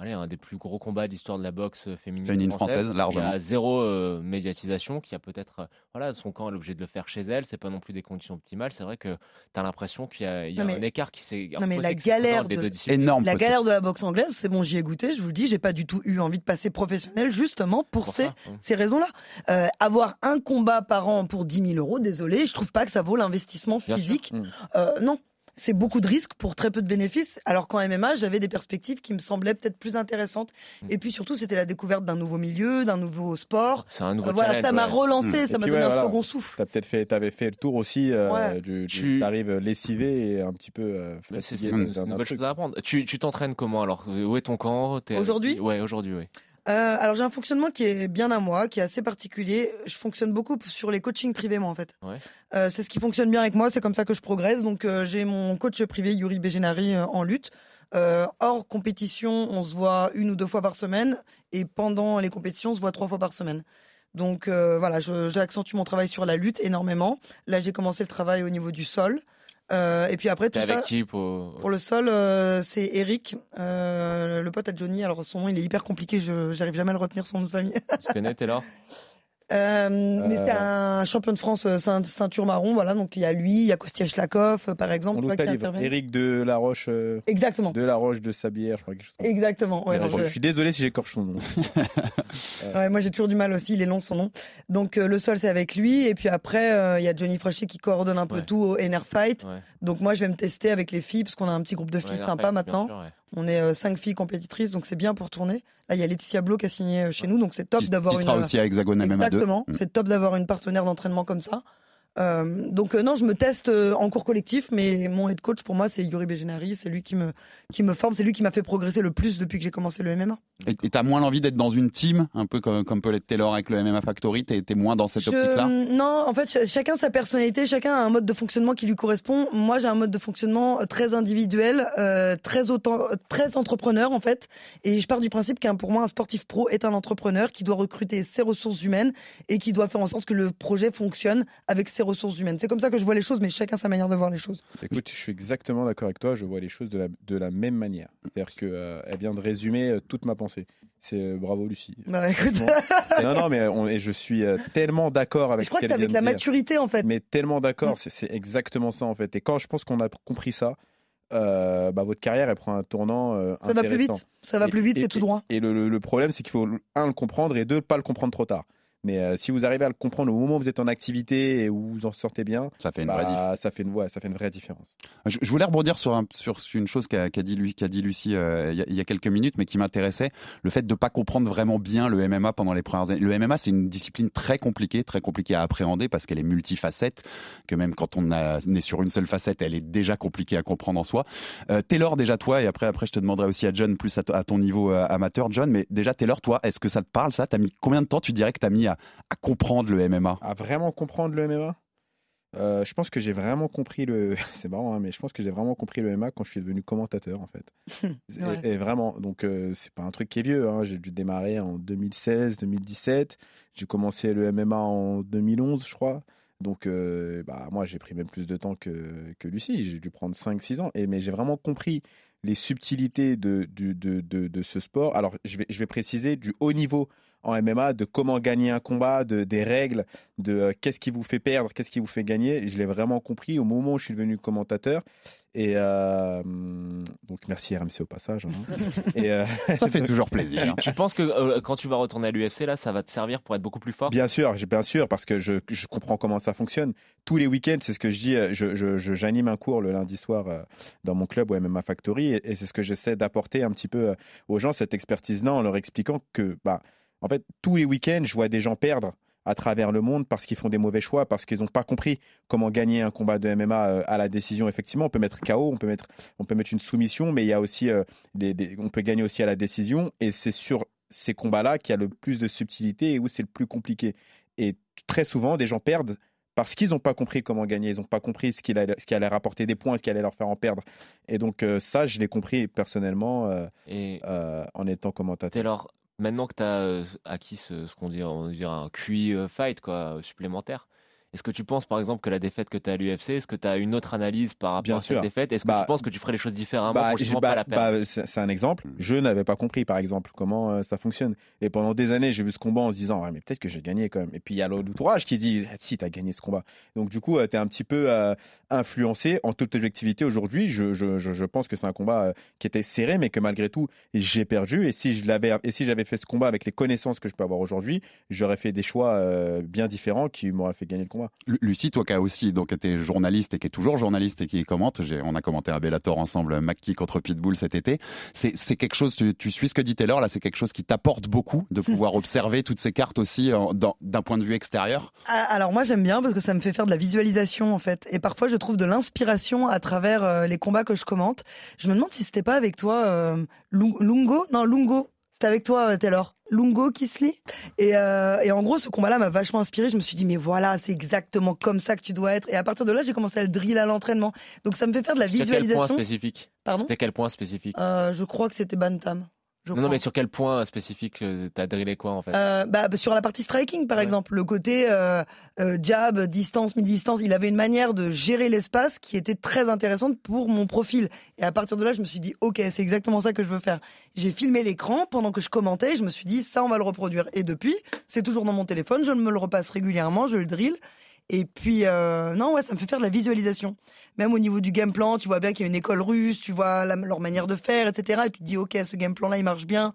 allez, un des plus gros combats d'histoire de la boxe euh, féminine, Féminine française, Qui largement. a zéro euh, médiatisation, qui a peut-être, euh, voilà, son camp est obligé de le faire chez elle, c'est pas non plus des conditions optimales. C'est vrai que tu as l'impression qu'il y a, il y a Non, mais- un écart qui s'est Non, mais la qui galère de- deux disciplines. Énorme. La possible. galère de la boxe anglaise, c'est bon, j'y ai goûté, je vous le dis, j'ai pas du tout eu envie de passer professionnel justement pour, Pour ces, ça, hein. ces raisons-là. Euh, avoir un combat par an pour 10 000 euros, désolé, je trouve pas que ça vaut l'investissement physique. Mm. Euh, non. C'est beaucoup de risques pour très peu de bénéfices, alors qu'en MMA, j'avais des perspectives qui me semblaient peut-être plus intéressantes. Mm. Et puis surtout, c'était la découverte d'un nouveau milieu, d'un nouveau sport. C'est un nouveau Euh, voilà, ça m'a ouais. relancé, Mm. ça m'a donné ouais, un voilà. second souffle. Tu as peut-être fait, avais fait le tour aussi euh, Ouais. du, du Tu- t'arrives lessivé et un petit peu euh, C'est fatigué c'est une, nouvelle truc. chose à apprendre. Tu tu t'entraînes comment alors? Où est ton camp? Aujourd'hui? Ouais, aujourd'hui, oui. Euh, alors j'ai un fonctionnement qui est bien à moi, qui est assez particulier. Je fonctionne beaucoup sur les coachings privés, moi en fait. Ouais. Euh, c'est ce qui fonctionne bien avec moi, c'est comme ça que je progresse. Donc euh, j'ai mon coach privé Yuri Bejenari en lutte. Hors compétition, on se voit une ou deux fois par semaine, et pendant les compétitions, on se voit trois fois par semaine. Donc voilà, j'accentue mon travail sur la lutte énormément. Là, j'ai commencé le travail au niveau du sol. Euh, et puis après, tout avec ça, qui pour... pour le sol, euh, c'est Eric, euh, le pote à Johnny. Alors son nom, il est hyper compliqué, je j'arrive jamais à le retenir son nom de famille. Tu connais Taylor? Euh, Mais Euh. c'est un champion de France euh, ceint- ceinture marron, voilà. Donc il y a lui, il y a Kostia Schlakov, euh, par exemple, vois, qui livre. interviennent. Eric de la Roche, euh, Exactement, de la Roche de Sabière, je crois quelque chose. comme exactement. Ouais, Euh, je... je- suis désolé si j'écorche son nom. ouais, moi j'ai toujours du mal aussi, il est long son nom. Donc euh, le sol c'est avec lui, et puis après euh, il y a Johnny Frachet qui coordonne un peu Ouais. tout au NR Fight. Donc moi je vais me tester avec les filles parce qu'on a un petit groupe de filles sympa maintenant. sûr. On est euh, cinq filles compétitrices, donc c'est bien pour tourner. Là il y a Laetitia Blo qui a signé euh, chez nous, donc c'est top d'avoir qui une. sera aussi à Hexagone MMA 2. Exactement, Mm. c'est top d'avoir une partenaire d'entraînement comme ça. Euh, donc euh, non, je me teste euh, en cours collectif, mais mon head coach pour moi c'est Yuri Bejenari, c'est lui qui me qui me forme, c'est lui qui m'a fait progresser le plus depuis que j'ai commencé le MMA. Et t'as moins l'envie d'être dans une team, un peu comme, comme peut l'être Taylor avec le MMA Factory? T'es moins dans cette Je- optique-là? Non, en fait, ch- chacun sa personnalité, chacun a un mode de fonctionnement qui lui correspond. Moi, j'ai un mode de fonctionnement très individuel, très autant, très entrepreneur en fait. Et je pars du principe qu'un pour moi, un sportif pro est un entrepreneur qui doit recruter ses ressources humaines et qui doit faire en sorte que le projet fonctionne avec ses ressources humaines. C'est comme ça que je vois les choses, mais chacun sa manière de voir les choses. Écoute, je suis exactement d'accord avec toi. Je vois les choses de la, de la même manière. C'est-à-dire qu'elle vient de résumer euh, toute ma pensée. C'est euh, bravo, Lucie. Bah écoute, non, non, mais on- et je suis euh, tellement d'accord avec je crois ce que qu'elle c'est vient avec la dire. maturité en fait. Mais tellement d'accord, Mm. c'est- exactement ça en fait. Et quand je pense qu'on a compris ça, euh, bah, votre carrière elle prend un tournant euh, Ça va plus vite, ça va plus vite, et- c'est tout droit. Et le, le- le problème, c'est qu'il faut un le comprendre et deux pas le comprendre trop tard. Mais euh, si vous arrivez à le comprendre au moment où vous êtes en activité et où vous en sortez bien, Ça fait une bah, vraie diff. ça fait une ouais, ça fait une vraie différence. Je, je voulais rebondir sur, un- sur une chose qu'a dit, Lucie euh, il y, a- il y a quelques minutes, mais qui m'intéressait, le fait de ne pas comprendre vraiment bien le MMA pendant les premières années. Le MMA, c'est une discipline très compliquée, très compliquée à appréhender parce qu'elle est multifacette, que même quand on a- on est sur une seule facette, elle est déjà compliquée à comprendre en soi. Euh, Taylor, déjà toi, et après, après je te demanderai aussi à John, plus à, à ton niveau amateur, John, mais déjà Taylor, toi, est-ce que ça te parle ça? T'as mis combien de temps tu dirais que tu as mis à, à comprendre le MMA À vraiment comprendre le MMA Euh, je pense que j'ai vraiment compris le. C'est marrant, hein, mais je pense que j'ai vraiment compris le MMA quand je suis devenu commentateur, en fait. Ouais. et, et vraiment, donc euh, c'est pas un truc qui est vieux. hein. J'ai dû démarrer en 2016, 2017. J'ai commencé le MMA en 2011, je crois. Donc, euh, bah, moi, j'ai pris même plus de temps que, que Lucie. J'ai dû prendre 5-6 ans. Et, mais j'ai vraiment compris les subtilités de, du- de, de, de ce sport. Alors, je vais, je vais préciser du haut niveau en MMA, de comment gagner un combat, de, des règles, de euh, qu'est-ce qui vous fait perdre, qu'est-ce qui vous fait gagner. Je l'ai vraiment compris au moment où je suis devenu commentateur. Et euh, donc, merci RMC au passage. hein. Et, euh, Ça fait toujours plaisir. Tu penses que euh, quand tu vas retourner à l'UFC, là, ça va te servir pour être beaucoup plus fort? Bien sûr, bien sûr, parce que je, je comprends comment ça fonctionne. Tous les week-ends, c'est ce que je dis. Je, j'anime un cours le lundi soir euh, dans mon club au MMA Factory, et, et c'est ce que j'essaie d'apporter un petit peu euh, aux gens cette expertise-là, en leur expliquant que, bah, en fait, tous les week-ends, je vois des gens perdre à travers le monde parce qu'ils font des mauvais choix, parce qu'ils n'ont pas compris comment gagner un combat de MMA euh, à la décision. Effectivement, on peut mettre KO, on peut mettre, on peut mettre une soumission, mais il y a aussi, euh, des- des- on peut gagner aussi à la décision, et c'est sur ces combats-là qu'il y a le plus de subtilité et où c'est le plus compliqué. Et très souvent, des gens perdent parce qu'ils n'ont pas compris comment gagner, ils n'ont pas compris ce qui, allait, ce qui allait rapporter des points, ce qui allait leur faire en perdre. Et donc euh, ça, je l'ai compris personnellement euh, Et euh, en étant commentateur. Taylor, maintenant que tu as acquis ce, qu'on dirait un QI euh, fight quoi, euh, supplémentaire, est-ce que tu penses par exemple que la défaite que tu as à l'UFC, est-ce que tu as une autre analyse par rapport Bien à sûr. cette défaite? Est-ce que Bah, tu penses que tu ferais les choses différemment Bah, pour bah, pas la perdre? bah, c'est un exemple. Je n'avais pas compris, par exemple, comment euh, ça fonctionne. Et pendant des années, j'ai vu ce combat en se disant, ouais, mais peut-être que j'ai gagné quand même. Et puis il y a l'entourage qui dit, ah, si, tu as gagné ce combat. Donc du coup, tu es un petit peu euh, influencé. En toute objectivité, aujourd'hui, je, je, je, je pense que c'est un combat euh, qui était serré, mais que malgré tout, j'ai perdu. Et si j'avais fait ce combat avec les connaissances que je peux avoir aujourd'hui, j'aurais fait des choix euh, bien différents qui m'auraient fait gagner le combat. Lu- Lucie, toi qui as aussi donc été journaliste et qui est toujours journaliste et qui commente, on a commenté à Bellator ensemble, Mackie contre Pitbull cet été. C'est quelque chose, tu, tu suis ce que dit Taylor là, c'est quelque chose qui t'apporte beaucoup de pouvoir observer toutes ces cartes aussi euh, d'un point de vue extérieur? Ah, Alors moi j'aime bien parce que ça me fait faire de la visualisation en fait. Et parfois je trouve de l'inspiration à travers euh, les combats que je commente. Je me demande si c'était pas avec toi euh, Lu- Lungo? Non, Lungo. C'était avec toi Taylor. Lungo Kisly. Et, euh, et en gros ce combat-là m'a vachement inspiré. Je me suis dit mais voilà c'est exactement comme ça que tu dois être. Et à partir de là j'ai commencé à le drill à l'entraînement. Donc ça me fait faire de la Sur quel point visualisation. spécifique? Pardon? C'était quel point spécifique? Euh, Je crois que c'était Bantam. Je non, mais sur quel point spécifique euh, t'as drillé quoi en fait? Euh, bah, sur la partie striking, par exemple, le côté euh, euh, jab, distance, mi-distance, il avait une manière de gérer l'espace qui était très intéressante pour mon profil. Et à partir de là, je me suis dit, ok, c'est exactement ça que je veux faire. J'ai filmé l'écran pendant que je commentais, je me suis dit, ça, on va le reproduire. Et depuis, c'est toujours dans mon téléphone, je me le repasse régulièrement, je le drill. Et puis, euh, non, ouais, ça me fait faire de la visualisation. Même au niveau du game plan, tu vois bien qu'il y a une école russe, tu vois leur manière de faire, etc. Et tu te dis, ok, ce game plan-là, il marche bien.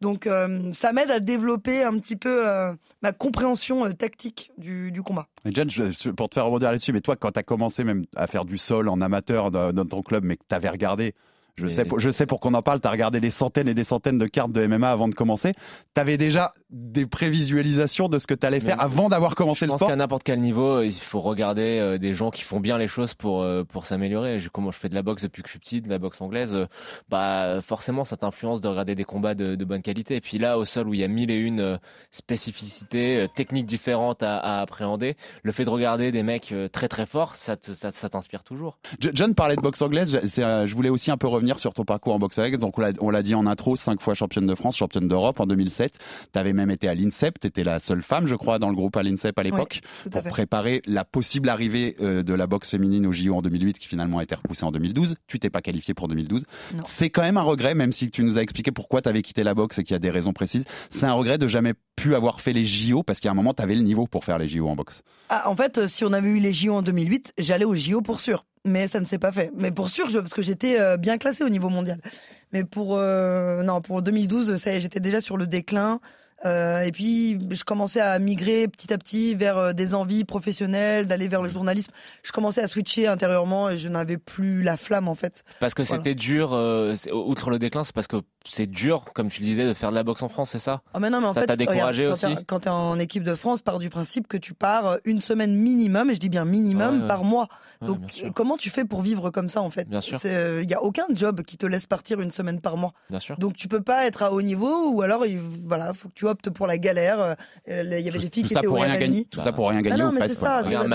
Donc, euh, ça m'aide à développer un petit peu euh, ma compréhension tactique du, combat. Et Jen, je- je- pour te faire rebondir là-dessus, mais toi quand tu as commencé même à faire du sol en amateur dans, dans ton club, mais que tu avais regardé, je sais, pour- je sais pour qu'on en parle, tu as regardé des centaines et des centaines de cartes de MMA avant de commencer, tu avais déjà des prévisualisations de ce que tu allais Mais- faire avant d'avoir commencé Je le pense sport qu'à n'importe quel niveau, il faut regarder euh, des gens qui font bien les choses pour euh, pour s'améliorer. Je- Comment je fais de la boxe depuis que je suis petit, de la boxe anglaise, euh, bah forcément ça t'influence de regarder des combats de, de bonne qualité. Et puis là, au sol où il y a mille et une spécificités, techniques différentes à, à appréhender, le fait de regarder des mecs très très forts, ça te- ça, ça t'inspire toujours. Jo- John parlait de boxe anglaise. je- Je voulais aussi un peu revenir sur ton parcours en boxe anglaise. Donc, on l'a- dit en intro, cinq fois championne de France, championne d'Europe en 2007. Tu avais même été à l'INSEP. Tu étais la seule femme, je crois, dans le groupe à l'INSEP à l'époque, pour préparer la possible arrivée euh, de la boxe féminine au JO en 2008, qui finalement a été repoussée en 2012. Tu t'es pas qualifié pour 2012. Non. C'est quand même un regret, même si tu nous as expliqué pourquoi tu avais quitté la boxe et qu'il y a des raisons précises. C'est un regret de jamais pu avoir fait les JO parce qu'à un moment, tu avais le niveau pour faire les JO en boxe. Ah, en fait, euh, si on avait eu les JO en 2008, j'allais aux JO pour sûr. Mais ça ne s'est pas fait. Mais pour sûr, je- parce que j'étais euh, bien classé au niveau mondial. Mais pour euh, non, pour 2012, ça y est, j'étais déjà sur le déclin. Euh, et puis, je commençais à migrer petit à petit vers euh, des envies professionnelles, d'aller vers le journalisme. Je commençais à switcher intérieurement et je n'avais plus la flamme en fait. Parce que Voilà. c'était dur, euh, outre le déclin, c'est parce que c'est dur, comme tu le disais, de faire de la boxe en France, c'est ça? Ah mais non, mais en Ça t'a découragé regarde, quand aussi? Quand tu es en équipe de France, pars du principe que tu pars une semaine minimum, et je dis bien minimum, Ouais, ouais. par mois. Ouais, Donc comment tu fais pour vivre comme ça en fait? Bien sûr. Il n'y a aucun job qui te laisse partir une semaine par mois. Bien sûr. Donc tu peux pas être à haut niveau ou alors il voilà, faut que tu optes pour la galère. Euh, Il y avait des filles qui étaient au. Tout ça pour rien Bah gagner non, ou mais presque,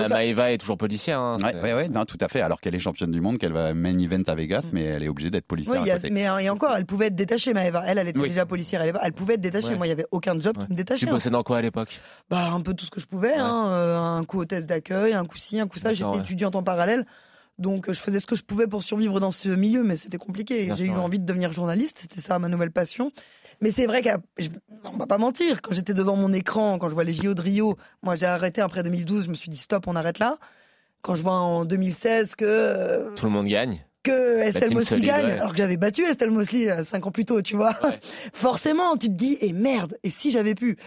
Maëva est toujours policière. hein, ouais, ouais, non, tout à fait. Alors qu'elle est championne du monde, qu'elle va main event à Vegas, mais elle est obligée d'être policière Oui, il y à a- côté. mais euh, et encore, elle pouvait être détachée, Maëva. Elle, elle était Oui. déjà policière. Elle, elle pouvait être détachée. Ouais. Moi, il y avait aucun job Ouais. qui me détachait. Tu bossais dans quoi à l'époque? Bah, un peu tout ce que je pouvais. Hein, euh, un coup hôtesse d'accueil, un coup ci, un coup ça. J'étais étudiante en parallèle. Donc, euh, je faisais ce que je pouvais pour survivre dans ce milieu, mais c'était compliqué. J'ai eu envie de devenir journaliste. C'était ça ma nouvelle passion. Mais c'est vrai qu'on va pas mentir. Quand j'étais devant mon écran, quand je vois les JO de Rio, moi, j'ai arrêté après 2012. Je me suis dit, stop, on arrête là. Quand je vois en 2016 que euh, Tout le monde gagne. que Estelle Mosley gagne, ouais. alors que j'avais battu Estelle Mosley euh, cinq ans plus tôt, tu vois. Ouais. Forcément, tu te dis, et merde, et si j'avais pu?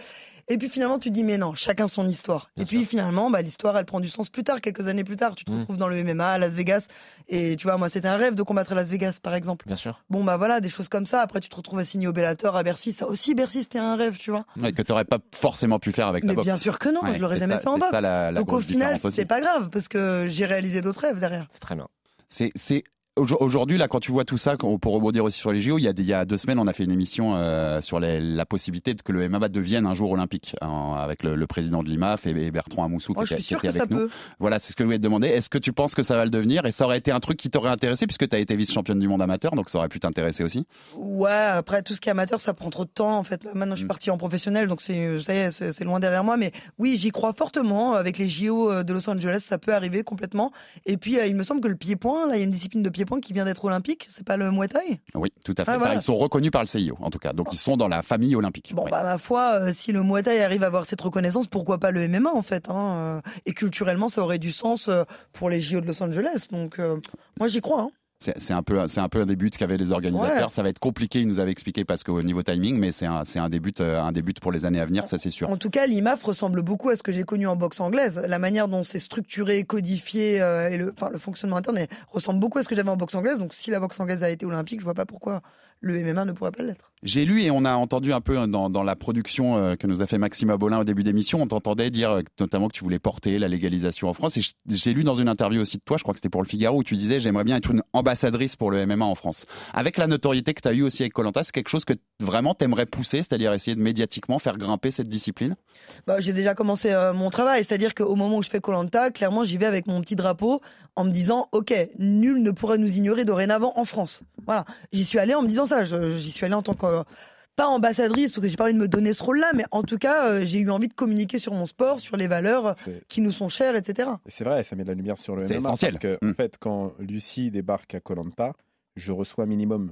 Et puis finalement, tu te dis, mais non, chacun son histoire. Bien et puis finalement, bah, l'histoire, elle prend du sens plus tard, quelques années plus tard. Tu te Mm. retrouves dans le MMA à Las Vegas. Et tu vois, moi, c'était un rêve de combattre à Las Vegas, par exemple. Bien sûr. Bon, bah voilà, des choses comme ça. Après, tu te retrouves à signer au Bellator, à Bercy. Ça aussi, Bercy, c'était un rêve, tu vois. Ouais, que tu n'aurais pas forcément pu faire avec la Mais boxe. bien sûr que non, Ouais, je l'aurais jamais ça- fait en boxe. ça la- la Donc au final, c'est pas grave, parce que j'ai réalisé d'autres rêves derrière. C'est très bien. C'est, aujourd'hui là quand tu vois tout ça, pour rebondir aussi sur les JO, il y a, des- il y a deux semaines, on a fait une émission euh, sur les- la possibilité que le MMA devienne un jour olympique avec le, le président de l'IMAF et, Bertrand Amoussou qui, je était- qui était avec nous. peut. Voilà, c'est ce que je voulais te demander. Est-ce que tu penses que ça va le devenir? Et ça aurait été un truc qui t'aurait intéressé puisque tu as été vice-championne du monde amateur, donc ça aurait pu t'intéresser aussi? Ouais, après tout ce qui est amateur, ça prend trop de temps en fait. Là, maintenant, je suis Mm. parti en professionnel, donc c'est ça y est, c'est c'est loin derrière moi. Mais oui, j'y crois fortement. Avec les JO euh, de Los Angeles, ça peut arriver complètement. Et puis, euh, il me semble que le pied-point, là, il y a une discipline de qui vient d'être olympique. C'est pas le Muay Thai? Oui, tout à fait. Ah, voilà. ils sont reconnus par le CIO en tout cas, donc ils sont dans la famille olympique. Bon, bah ma foi, euh, si le Muay Thai arrive à avoir cette reconnaissance, pourquoi pas le MMA en fait hein, euh, Et culturellement, ça aurait du sens euh, pour les JO de Los Angeles. Donc, moi, j'y crois. Hein. C'est un peu, c'est un peu un des buts qu'avaient les organisateurs. Ouais. Ça va être compliqué, ils nous avaient expliqué parce qu'au niveau timing, mais c'est un, c'est un début, euh, un début pour les années à venir, ça c'est sûr. En tout cas, l'IMAF ressemble beaucoup à ce que j'ai connu en boxe anglaise. La manière dont c'est structuré, codifié euh, et le, enfin, le fonctionnement interne ressemble beaucoup à ce que j'avais en boxe anglaise. Donc, si la boxe anglaise a été olympique, je vois pas pourquoi le MMA ne pourrait pas l'être. J'ai lu et on a entendu un peu dans, dans la production euh, que nous a fait Maxime Abolin au début d'émission, on t'entendait dire euh, notamment que tu voulais porter la légalisation en France. Et j'ai lu dans une interview aussi de toi, je crois que c'était pour le Figaro, où tu disais j'aimerais bien être une ambassadrice pour le MMA en France. Avec la notoriété que tu as eue aussi avec Colanta, c'est quelque chose que vraiment t'aimerais pousser, c'est-à-dire essayer de médiatiquement faire grimper cette discipline? Bah, j'ai déjà commencé euh, mon travail, c'est-à-dire qu'au moment où je fais Colanta, clairement, j'y vais avec mon petit drapeau en me disant, ok, nul ne pourra nous ignorer dorénavant en France. Voilà, j'y suis allée en me disant ça. J'y suis allée en tant que pas ambassadrice parce que j'ai pas envie de me donner ce rôle-là, mais en tout cas, euh, j'ai eu envie de communiquer sur mon sport, sur les valeurs C'est- qui nous sont chères, etc. Et C'est vrai, ça met de la lumière sur le C'est MMA. essentiel. Parce que, Mm. en fait, quand Lucie débarque à Colanta, je reçois minimum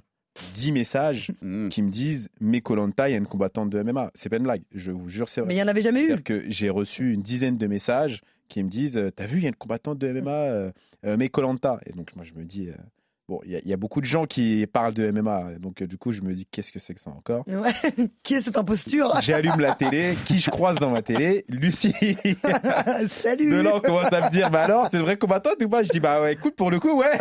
10 messages Mmh. qui me disent Mais Colanta, il y a une combattante de MMA. C'est pas une blague, je vous jure, c'est vrai. Mais il y en avait jamais eu. C'est-à-dire que j'ai reçu une dizaine de messages qui me disent euh, T'as vu, il y a une combattante de MMA, euh, euh, mais Colanta. Et donc, moi, je me dis euh, Bon, il y, a- il y a beaucoup de gens qui parlent de MMA. Donc, euh, du coup, je me dis Qu'est-ce que c'est que ça encore? Ouais. qui est cette imposture? J'allume la télé, qui je croise dans ma télé? Lucie. Salut De là, on commence à me dire Bah alors, c'est une vraie combattante ou pas Je dis Bah ouais, écoute, pour le coup, ouais.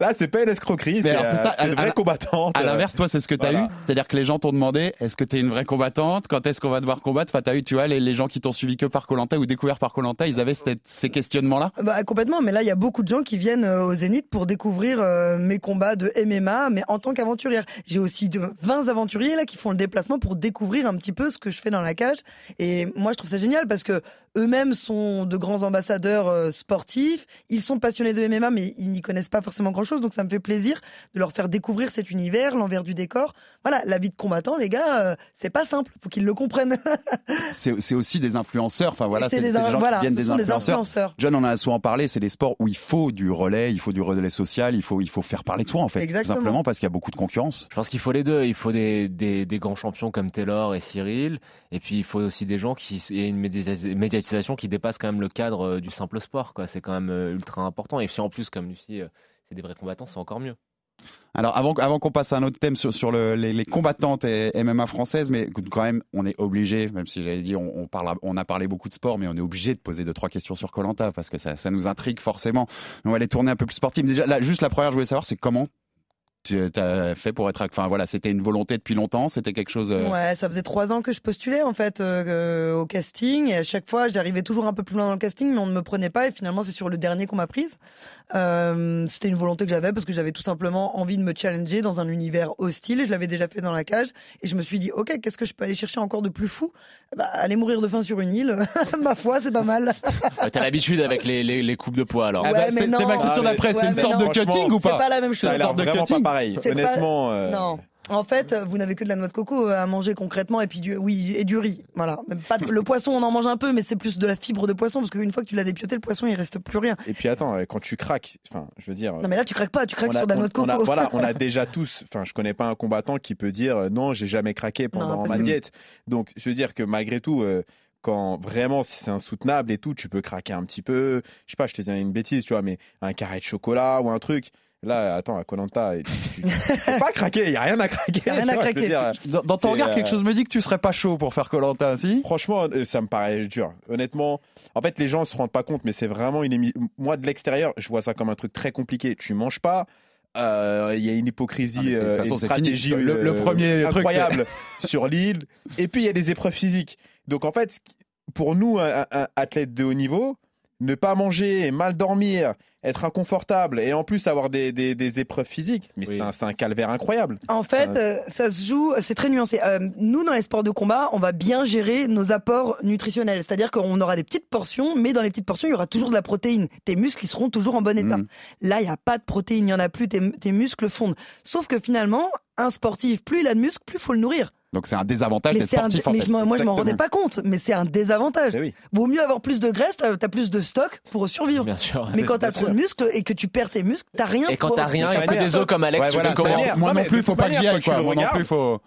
Là, c'est pas une escroquerie, c'est alors, c'est euh, ça, c'est une vraie combattante. À l'inverse, toi, c'est ce que tu as Voilà. eu? C'est-à-dire que les gens t'ont demandé est-ce que tu es une vraie combattante? Quand est-ce qu'on va devoir combattre? Enfin, tu as eu, tu vois, les, les gens qui t'ont suivi que par Colanta ou découvert par Colanta, ils avaient cette- ces questionnements-là? Bah, complètement, mais là, il y a beaucoup de gens qui viennent euh, au Zénith pour découvrir euh, mes combats de MMA, mais en tant qu'aventurière. J'ai aussi de 20 aventuriers là qui font le déplacement pour découvrir un petit peu ce que je fais dans la cage. Et moi, je trouve ça génial parce que eux-mêmes sont de grands ambassadeurs euh, sportifs. Ils sont passionnés de MMA, mais ils n'y connaissent pas forcément grand-chose. Donc, ça me fait plaisir de leur faire découvrir cet univers, l'envers du décor. Voilà, la vie de combattant, les gars, euh, c'est pas simple. Faut qu'ils le comprennent. C'est aussi des influenceurs. Enfin, voilà, c'est des, des gens voilà, qui viennent des influenceurs. John en a souvent parlé, c'est des sports où il faut du relais, il faut du relais social, il faut, il faut faire parler de soi en fait. Exactement. Tout simplement parce qu'il y a beaucoup de concurrence. Je pense qu'il faut les deux. Il faut des, des, des grands champions comme Taylor et Cyril. Et puis il faut aussi des gens qui aient une médiatis- médiatisation qui dépasse quand même le cadre euh, du simple sport. quoi. C'est quand même euh, ultra important. Et si en plus, comme Lucie, euh, c'est des vrais combattants, c'est encore mieux. Alors avant, avant qu'on passe à un autre thème sur, sur le- les, combattantes et MMA françaises, mais quand même on est obligé, même si j'avais dit on, parle, on a parlé beaucoup de sport, mais on est obligé de poser deux trois questions sur Colanta parce que ça, nous intrigue forcément. On va les tourner un peu plus sportives. Déjà, juste la première, je voulais savoir, c'est comment tu as fait pour être. Enfin voilà, c'était une volonté depuis longtemps. C'était quelque chose. euh, Ouais, ça faisait trois ans que je postulais en fait euh, euh, au casting et à chaque fois j'arrivais toujours un peu plus loin dans le casting mais on ne me prenait pas et finalement c'est sur le dernier qu'on m'a prise. Euh, C'était une volonté que j'avais parce que j'avais tout simplement envie de me challenger dans un univers hostile. Je l'avais déjà fait dans la cage et je me suis dit ok qu'est-ce que je peux aller chercher encore de plus fou? Bah, Aller mourir de faim sur une île, ma foi c'est pas mal. T'as l'habitude avec les, les, les coupes de poids alors. Ah bah, c'est- ma question d'après, c'est une sorte de cutting ou C'est pas pas la même chose. Ça a pas pareil. Pas- euh, Non. En fait, vous n'avez que de la noix de coco à manger concrètement et puis du, oui, et du riz. Voilà. Même pas de- le poisson, on en mange un peu, mais c'est plus de la fibre de poisson parce qu'une fois que tu l'as dépioté, le poisson, il reste plus rien. Et puis attends, euh, quand tu craques, enfin, je veux dire. Non, mais là, tu craques pas, tu craques on a- sur de la on- noix de on coco. a- voilà, on a déjà tous. Enfin, je connais pas un combattant qui peut dire euh, non, j'ai jamais craqué pendant ma diète. Donc, je veux dire que malgré tout, euh, quand vraiment si c'est insoutenable et tout, tu peux craquer un petit peu. Je sais pas, je te dis une bêtise, tu vois, mais un carré de chocolat ou un truc. Là, attends, à Colanta, tu, peux pas craquer. Il y a rien à craquer. Y a rien à craquer. dire, euh, Dans, dans ton regard, quelque euh, chose me dit que tu serais pas chaud pour faire Colanta, si? Franchement, euh, ça me paraît dur. Honnêtement, en fait, les gens se rendent pas compte, mais c'est vraiment une émission. Moi, de l'extérieur, je vois ça comme un truc très compliqué. Tu manges pas. euh, Il y a une hypocrisie, Ah, euh, façon, une stratégie Le- le euh, premier truc, incroyable sur l'île. Et puis il y a des épreuves physiques. Donc en fait, pour nous, un, un- un athlète de haut niveau, ne pas manger, mal dormir, être inconfortable et en plus avoir des, des, des épreuves physiques, mais c'est un, calvaire incroyable. En fait, Euh, euh, ça se joue, c'est très nuancé. Euh, nous, dans les sports de combat, on va bien gérer nos apports nutritionnels. C'est-à-dire qu'on aura des petites portions, mais dans les petites portions, il y aura toujours de la protéine. Tes muscles, ils seront toujours en bon état. Mm. Là, il n'y a pas de protéines, il n'y en a plus, tes, tes muscles fondent. Sauf que finalement, un sportif, plus il a de muscles, plus il faut le nourrir. Donc c'est un désavantage d'être c'est un- en mais fait. je m'en- moi, je m'en rendais pas compte, mais c'est un désavantage. Eh Vaut mieux avoir plus de graisse, t'as as plus de stock pour survivre. Bien sûr. Mais quand t'as trop de muscles et que tu perds tes muscles, t'as rien. Et quand t'as rien, il y a pas que de des os comme Alex, Ouais, tu voilà, comment Moi Non, plus, faut pas tu quoi. Moi non plus, faut.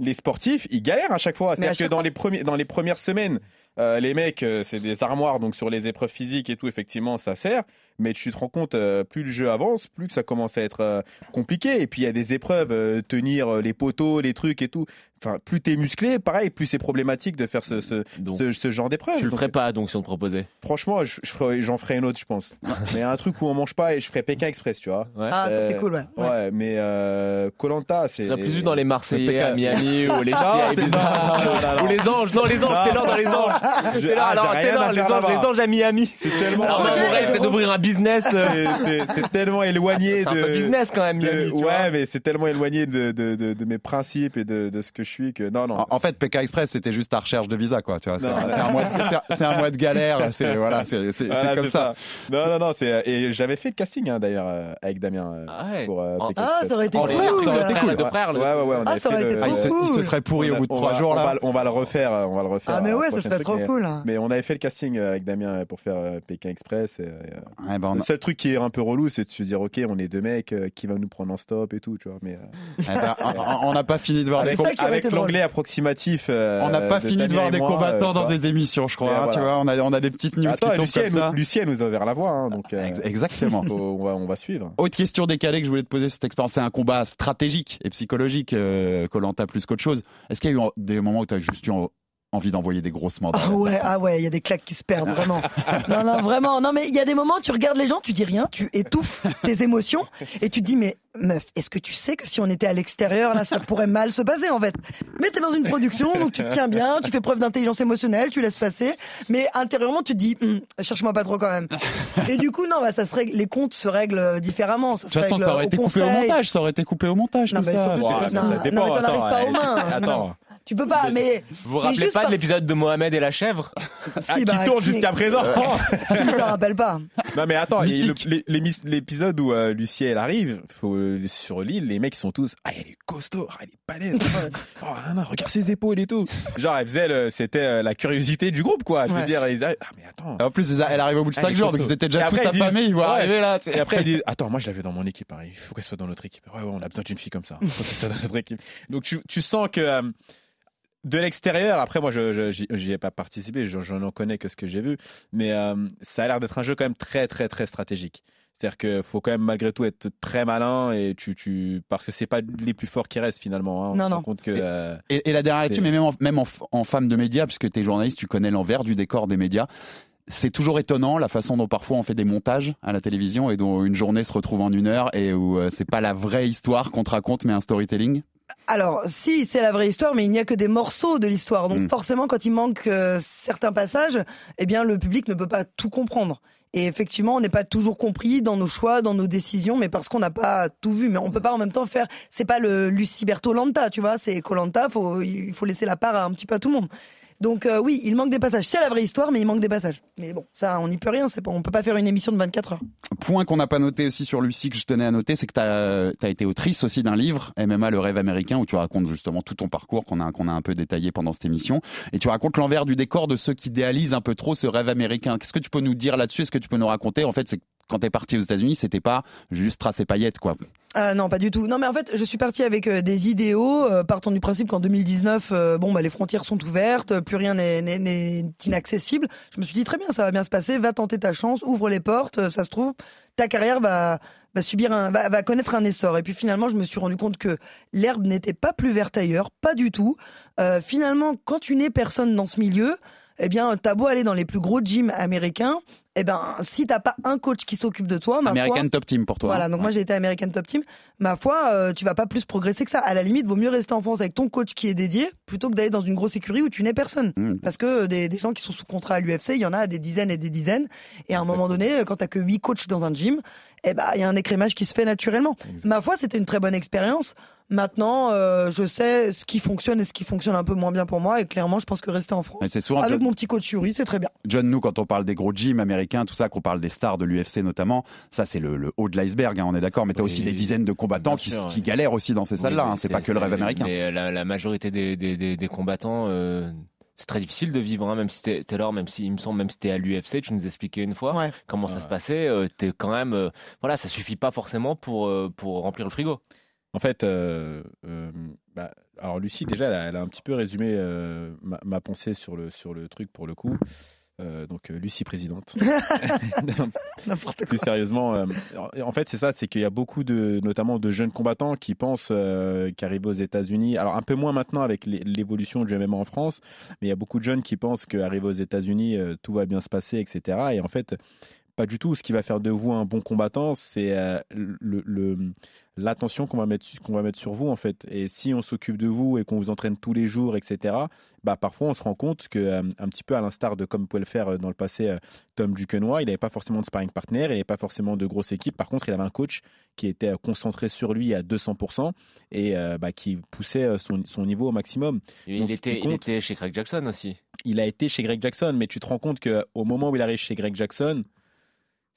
les sportifs, ils galèrent à chaque fois. C'est-à-dire que dans les, premiers, dans les premières semaines, euh, les mecs, euh, c'est des armoires, donc sur les épreuves physiques et tout, effectivement, ça sert. Mais tu te rends compte, euh, plus le jeu avance, plus que ça commence à être euh, compliqué. Et puis il y a des épreuves, euh, tenir euh, les poteaux, les trucs et tout. Enfin, plus t'es musclé, pareil, plus c'est problématique de faire ce, ce, ce, ce genre d'épreuve. Tu le ferais pas donc si on te proposait. Franchement, je- je ferais- j'en ferai une autre, je pense. mais un truc où on mange pas et je ferais Pékin Express, tu vois. Ouais. Ah, ça, c'est cool, ouais. Ouais, mais euh, Colanta, c'est. Tu serais plus vu dans les Marseillais à Miami ou les c'est non, non. ou les anges. Non, les anges, Non. Taylor dans les anges. Je- Taylor, ah, alors j'ai rien Taylor, à les anges, les anges à Miami. C'est tellement. Alors moi, mon rêve, c'est d'ouvrir un business. euh, C'est- c'est c'est tellement éloigné C'est un de. peu business quand même, de- Miami. ouais, mais c'est tellement éloigné de, de, de, de mes principes et de, de ce que je suis que non, non. En, en fait, PK Express, c'était juste ta recherche de visa, quoi. Tu vois, c'est un, mois, de- c'est- c'est un mois de galère. C'est voilà, c'est comme ça. Non, non, non. c'est- Et j'avais fait le casting hein, d'ailleurs euh, avec Damien. euh, Ah ouais. pour, euh. Pékin Ah, Express. ça aurait été cool. les ça aurait été cool. les Ouais, ouais, ouais. On Ah, ça aurait été trop se, cool. il se serait pourri au a- bout de trois jours on là. va, on va le refaire, euh, on va le refaire. Ah, mais euh, ouais, ça serait trop cool. hein. Mais on avait fait le casting euh, avec Damien euh, pour faire euh, Pékin Express. Euh, on Le a- seul truc qui est un peu relou, c'est de se dire, ok, on est deux mecs, euh, qui va nous prendre en stop et tout, tu vois. Mais euh, eh ben, on- n'a pas fini de voir ça aurait avec l'anglais approximatif, euh, On n'a pas de fini de voir des moi, combattants euh, dans des émissions, je crois. Hein, Tu vois, on a, on a des petites news Attends, qui tombent Lucien, comme nous. Lucien nous a ouvert la voie, hein, donc euh, Ex- Exactement. on, va, on va suivre. Autre question décalée que je voulais te poser sur cette expérience, c'est un combat stratégique et psychologique, Colanta plus qu'autre chose. Est-ce qu'il y a eu des moments où tu as juste eu envie d'envoyer des grosses mandales Ah ouais, ah ouais, il y a des claques qui se perdent, vraiment. non, non, vraiment. Non, mais il y a des moments, tu regardes les gens, tu dis rien, tu étouffes tes émotions et tu te dis, mais meuf, est-ce que tu sais que si on était à l'extérieur, là, ça pourrait mal se passer, en fait? Mais t'es dans une production, donc tu te tiens bien, tu fais preuve d'intelligence émotionnelle, tu laisses passer, mais intérieurement, tu te dis, Hum, cherche-moi pas trop quand même. Et du coup, non, bah, ça se règle, les comptes se règlent euh, différemment. Ça De se toute façon, ça aurait au été coupé au montage. Ça aurait été coupé au montage, Non, tout mais ça. Ouais, non, ça non, dépend, mais t'en arrives attends, pas aux mains. attends. Tu peux pas, mais. Vous vous mais rappelez juste pas de par- l'épisode de Mohamed et la chèvre Ah, Si, qui bah, tourne qui- jusqu'à présent. Qui ne s'en rappelle pas non mais attends, il y a le- Mythique. l'é- l'émis- l'épisode où euh, Lucie elle arrive faut, euh, sur l'île, les mecs sont tous ah elle est costaud, ah, elle est balèze, oh, ah, non, regarde ses épaules et tout. Genre elle faisait le- c'était euh, la curiosité du groupe quoi. Je veux Ouais. dire ils arrivent, ah mais attends. En plus, elle arrive au bout de Ah, 5 il est jours, donc costaud. ils étaient Et déjà après, tous ils disent- affamés. Ils vont Ouais. arriver là. tu sais. Et après ils disent attends moi je l'avais dans mon équipe, il faut qu'elle soit dans notre équipe. Ouais ouais on a besoin d'une fille comme ça. Faut qu'elle soit dans notre équipe. Donc tu, tu sens que euh, de l'extérieur, après moi je j'y ai pas participé, je, n'en connais que ce que j'ai vu, mais euh, ça a l'air d'être un jeu quand même très très très stratégique. C'est-à-dire qu'il faut quand même malgré tout être très malin et tu tu parce que c'est pas les plus forts qui restent finalement. Hein. On Non, non. compte que euh, Et, et la dernière C'est- mais même en, même en, f- en femme de médias, puisque tu es journaliste, tu connais l'envers du décor des médias. c'est toujours étonnant la façon dont parfois on fait des montages à la télévision et dont une journée se retrouve en une heure et où euh, c'est pas la vraie histoire qu'on te raconte mais un storytelling. Alors, si, c'est la vraie histoire, mais il n'y a que des morceaux de l'histoire. Donc, Mm. forcément, quand il manque euh, certains passages, eh bien, le public ne peut pas tout comprendre. Et effectivement, on n'est pas toujours compris dans nos choix, dans nos décisions, mais parce qu'on n'a pas tout vu. Mais on peut pas en même temps faire. C'est pas le Luciberto Lanta, tu vois. C'est Colanta. Faut, il faut laisser la part à un petit peu à tout le monde. Donc euh, oui, il manque des passages. C'est la vraie histoire, mais il manque des passages. Mais bon, ça, on n'y peut rien. C'est pas, on peut pas faire une émission de 24 heures. Point qu'on n'a pas noté aussi sur Lucie que je tenais à noter, c'est que tu as, été autrice aussi d'un livre, MMA le rêve américain, où tu racontes justement tout ton parcours qu'on a, qu'on a un peu détaillé pendant cette émission. Et tu racontes l'envers du décor de ceux qui idéalisent un peu trop ce rêve américain. Qu'est-ce que tu peux nous dire là-dessus? Est-ce que tu peux nous raconter? En fait, c'est quand t'es parti aux États-Unis, c'était pas juste tracer paillettes, quoi. Euh, non, pas du tout. Non, mais en fait, je suis partie avec euh, des idéaux, euh, partant du principe qu'en 2019, euh, bon, bah, les frontières sont ouvertes, plus rien n'est- inaccessible. Je me suis dit très bien, ça va bien se passer, va tenter ta chance, ouvre les portes, ça se trouve, ta carrière va, subir va, va connaître un essor. Et puis finalement, je me suis rendu compte que l'herbe n'était pas plus verte ailleurs, pas du tout. Finalement, quand tu n'es personne dans ce milieu, eh bien, t'as beau aller dans les plus gros gyms américains, eh ben, si t'as pas un coach qui s'occupe de toi, ma foi- American Top Team pour toi. voilà, hein. donc moi j'ai été American Top Team. Ma foi, euh, tu vas pas plus progresser que ça. À la limite, vaut mieux rester en France avec ton coach qui est dédié plutôt que d'aller dans une grosse écurie où tu n'es personne. Mmh. Parce que euh, des, des gens qui sont sous contrat à l'UFC, il y en a des dizaines et des dizaines. Et à un moment donné, euh, quand t'as que huit coachs dans un gym, eh ben il y a un écrémage qui se fait naturellement. Ma foi, c'était une très bonne expérience. Maintenant, euh, je sais ce qui fonctionne et ce qui fonctionne un peu moins bien pour moi. Et clairement, je pense que rester en France Mais c'est souvent avec John, mon petit coach Yuri, c'est très bien. John, nous, quand on parle des gros gyms américains, tout ça, qu'on parle des stars de l'UFC notamment, ça c'est le, le haut de l'iceberg, hein, on est d'accord, mais t'as Oui, aussi des dizaines de combattants qui, sûr, qui ouais. galèrent aussi dans ces Oui, salles-là, mais hein, c'est pas que le rêve américain. Mais euh, la, la majorité des, des, des, des combattants, euh, c'est très difficile de vivre, hein, même si t'es Taylor, même si il me semble, même si t'es à l'UFC, tu nous expliquais une fois Ouais. comment ça Ouais. se passait. euh, t'es quand même, euh, voilà, ça suffit pas forcément pour euh, pour remplir le frigo. En fait, euh, euh, bah, alors Lucie, déjà, elle a, elle a un petit peu résumé euh, ma, ma pensée sur le, sur le truc pour le coup. Euh, donc, euh, Lucie présidente. N'importe Plus sérieusement, euh, en fait, c'est ça, c'est qu'il y a beaucoup de, notamment de jeunes combattants qui pensent euh, qu'arriver aux États-Unis, alors un peu moins maintenant avec l'é- l'évolution du MMA en France, mais il y a beaucoup de jeunes qui pensent qu'arriver aux États-Unis, euh, tout va bien se passer, etc. Et en fait, pas du tout. Ce qui va faire de vous un bon combattant, c'est euh, le- le- l'attention qu'on va mettre su- qu'on va mettre sur vous en fait. Et si on s'occupe de vous et qu'on vous entraîne tous les jours, etc. Bah parfois on se rend compte que euh, un petit peu à l'instar de comme pouvait le faire euh, dans le passé euh, Tom Duquesnoy, il n'avait pas forcément de sparring partner, il n'avait pas forcément de grosse équipe. Par contre, il avait un coach qui était concentré sur lui à 200% et bah, qui poussait son, son niveau au maximum. Et Donc, il était, il compte- était chez Craig Jackson aussi. il a été chez Greg Jackson, mais tu te rends compte qu'au moment où il arrive chez Greg Jackson,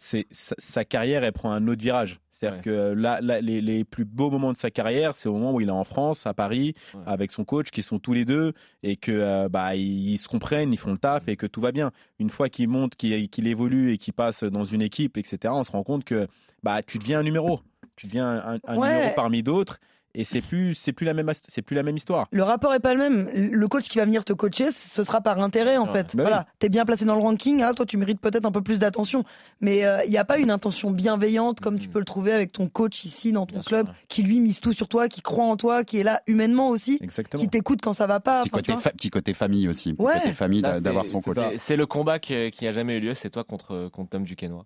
c'est sa, sa carrière elle prend un autre virage. C'est-à-dire Ouais. que là, là, les, les plus beaux moments de sa carrière, c'est au moment où il est en France, à Paris, Ouais. avec son coach, qui sont tous les deux et que euh, bah ils, ils se comprennent, ils font le taf et que tout va bien. Une fois qu'il monte, qu'il qu'il évolue et qu'il passe dans une équipe, etc., on se rend compte que bah tu deviens un numéro, tu deviens un, un Ouais. numéro parmi d'autres et c'est plus c'est plus la même c'est plus la même histoire. Le rapport est pas le même. Le coach qui va venir te coacher, ce sera par intérêt en Ouais. fait. Bah voilà, t'es bien placé dans le ranking, ah, toi tu mérites peut-être un peu plus d'attention. Mais il n'y a pas une intention bienveillante comme tu Mhm. peux le trouver avec ton coach ici dans ton Bien sûr, club, ouais. qui lui mise tout sur toi, qui croit en toi, qui est là humainement aussi, Exactement. qui t'écoute quand ça va pas. Petit côté, fa- petit côté famille aussi, petit Ouais. côté famille d'avoir son coach. c'est- le combat qui, qui a jamais eu lieu, c'est toi contre, contre Tom Duquesnoy.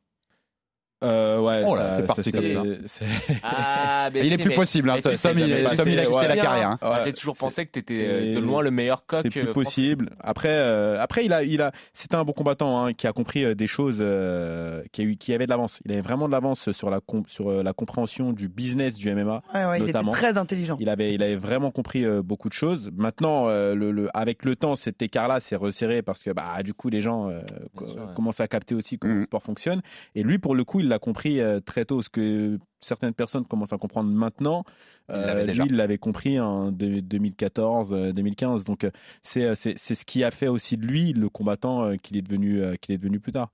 Euh, ouais, Oh là, ça- c'est parti comme c'est- Ah, mais Il est plus mais- possible, hein, Tom, Tom, il a quitté la carrière. hein. Ouais, J'ai toujours pensé que tu étais c'est- de loin le meilleur coq. C'est plus euh, possible. Après, euh, après, il a, il a, c'était un bon combattant hein, qui a compris euh, des choses, euh, qui, a eu, qui avait de l'avance. Il avait vraiment de l'avance sur la, com- sur euh, la compréhension du business du MMA. Ouais, il était très intelligent. Il avait, il avait vraiment compris euh, beaucoup de choses. Maintenant, euh, le, le- avec le temps, cet écart-là s'est resserré parce que, bah, du coup, les gens euh, sûr, commencent à capter aussi comment Mhm. le sport fonctionne. Et lui, pour le coup, il l'a compris euh, très tôt, ce que certaines personnes commencent à comprendre maintenant. Il Euh, déjà. lui, il l'avait compris en de- 2014, euh, 2015. Donc, c'est, ce qui a fait aussi de lui le combattant qu'il est devenu, qu'il est devenu plus tard.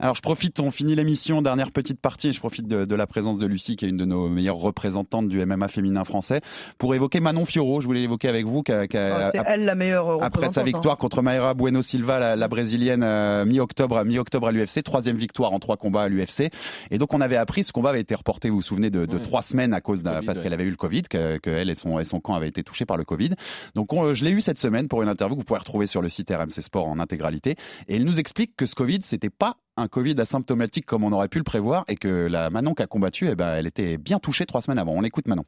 Alors je profite, on finit l'émission, dernière petite partie, et je profite de, de, la présence de Lucie, qui est une de nos meilleures représentantes du MMA féminin français, pour évoquer Manon Fioro. Je voulais l'évoquer avec vous. Qu ah, c'est elle la meilleure Après sa victoire hein. contre Mayra Bueno Silva, la, la brésilienne, euh, mi-octobre, mi-octobre à l'UFC, troisième victoire en trois combats à l'UFC. Et donc on avait appris, ce combat avait été reporté, vous vous souvenez, de, de oui. trois semaines à cause d'un, parce ouais. qu'elle avait eu le Covid, qu'elle que et, son, et son camp avaient été touchés par le Covid. Donc on, je l'ai eu cette semaine pour une interview que vous pouvez retrouver sur le site RMC Sport en intégralité. Et elle nous explique que ce Covid, c'était pas un Covid asymptomatique comme on aurait pu le prévoir et que la Manon qui a combattu, eh ben, elle était bien touchée trois semaines avant. On écoute Manon.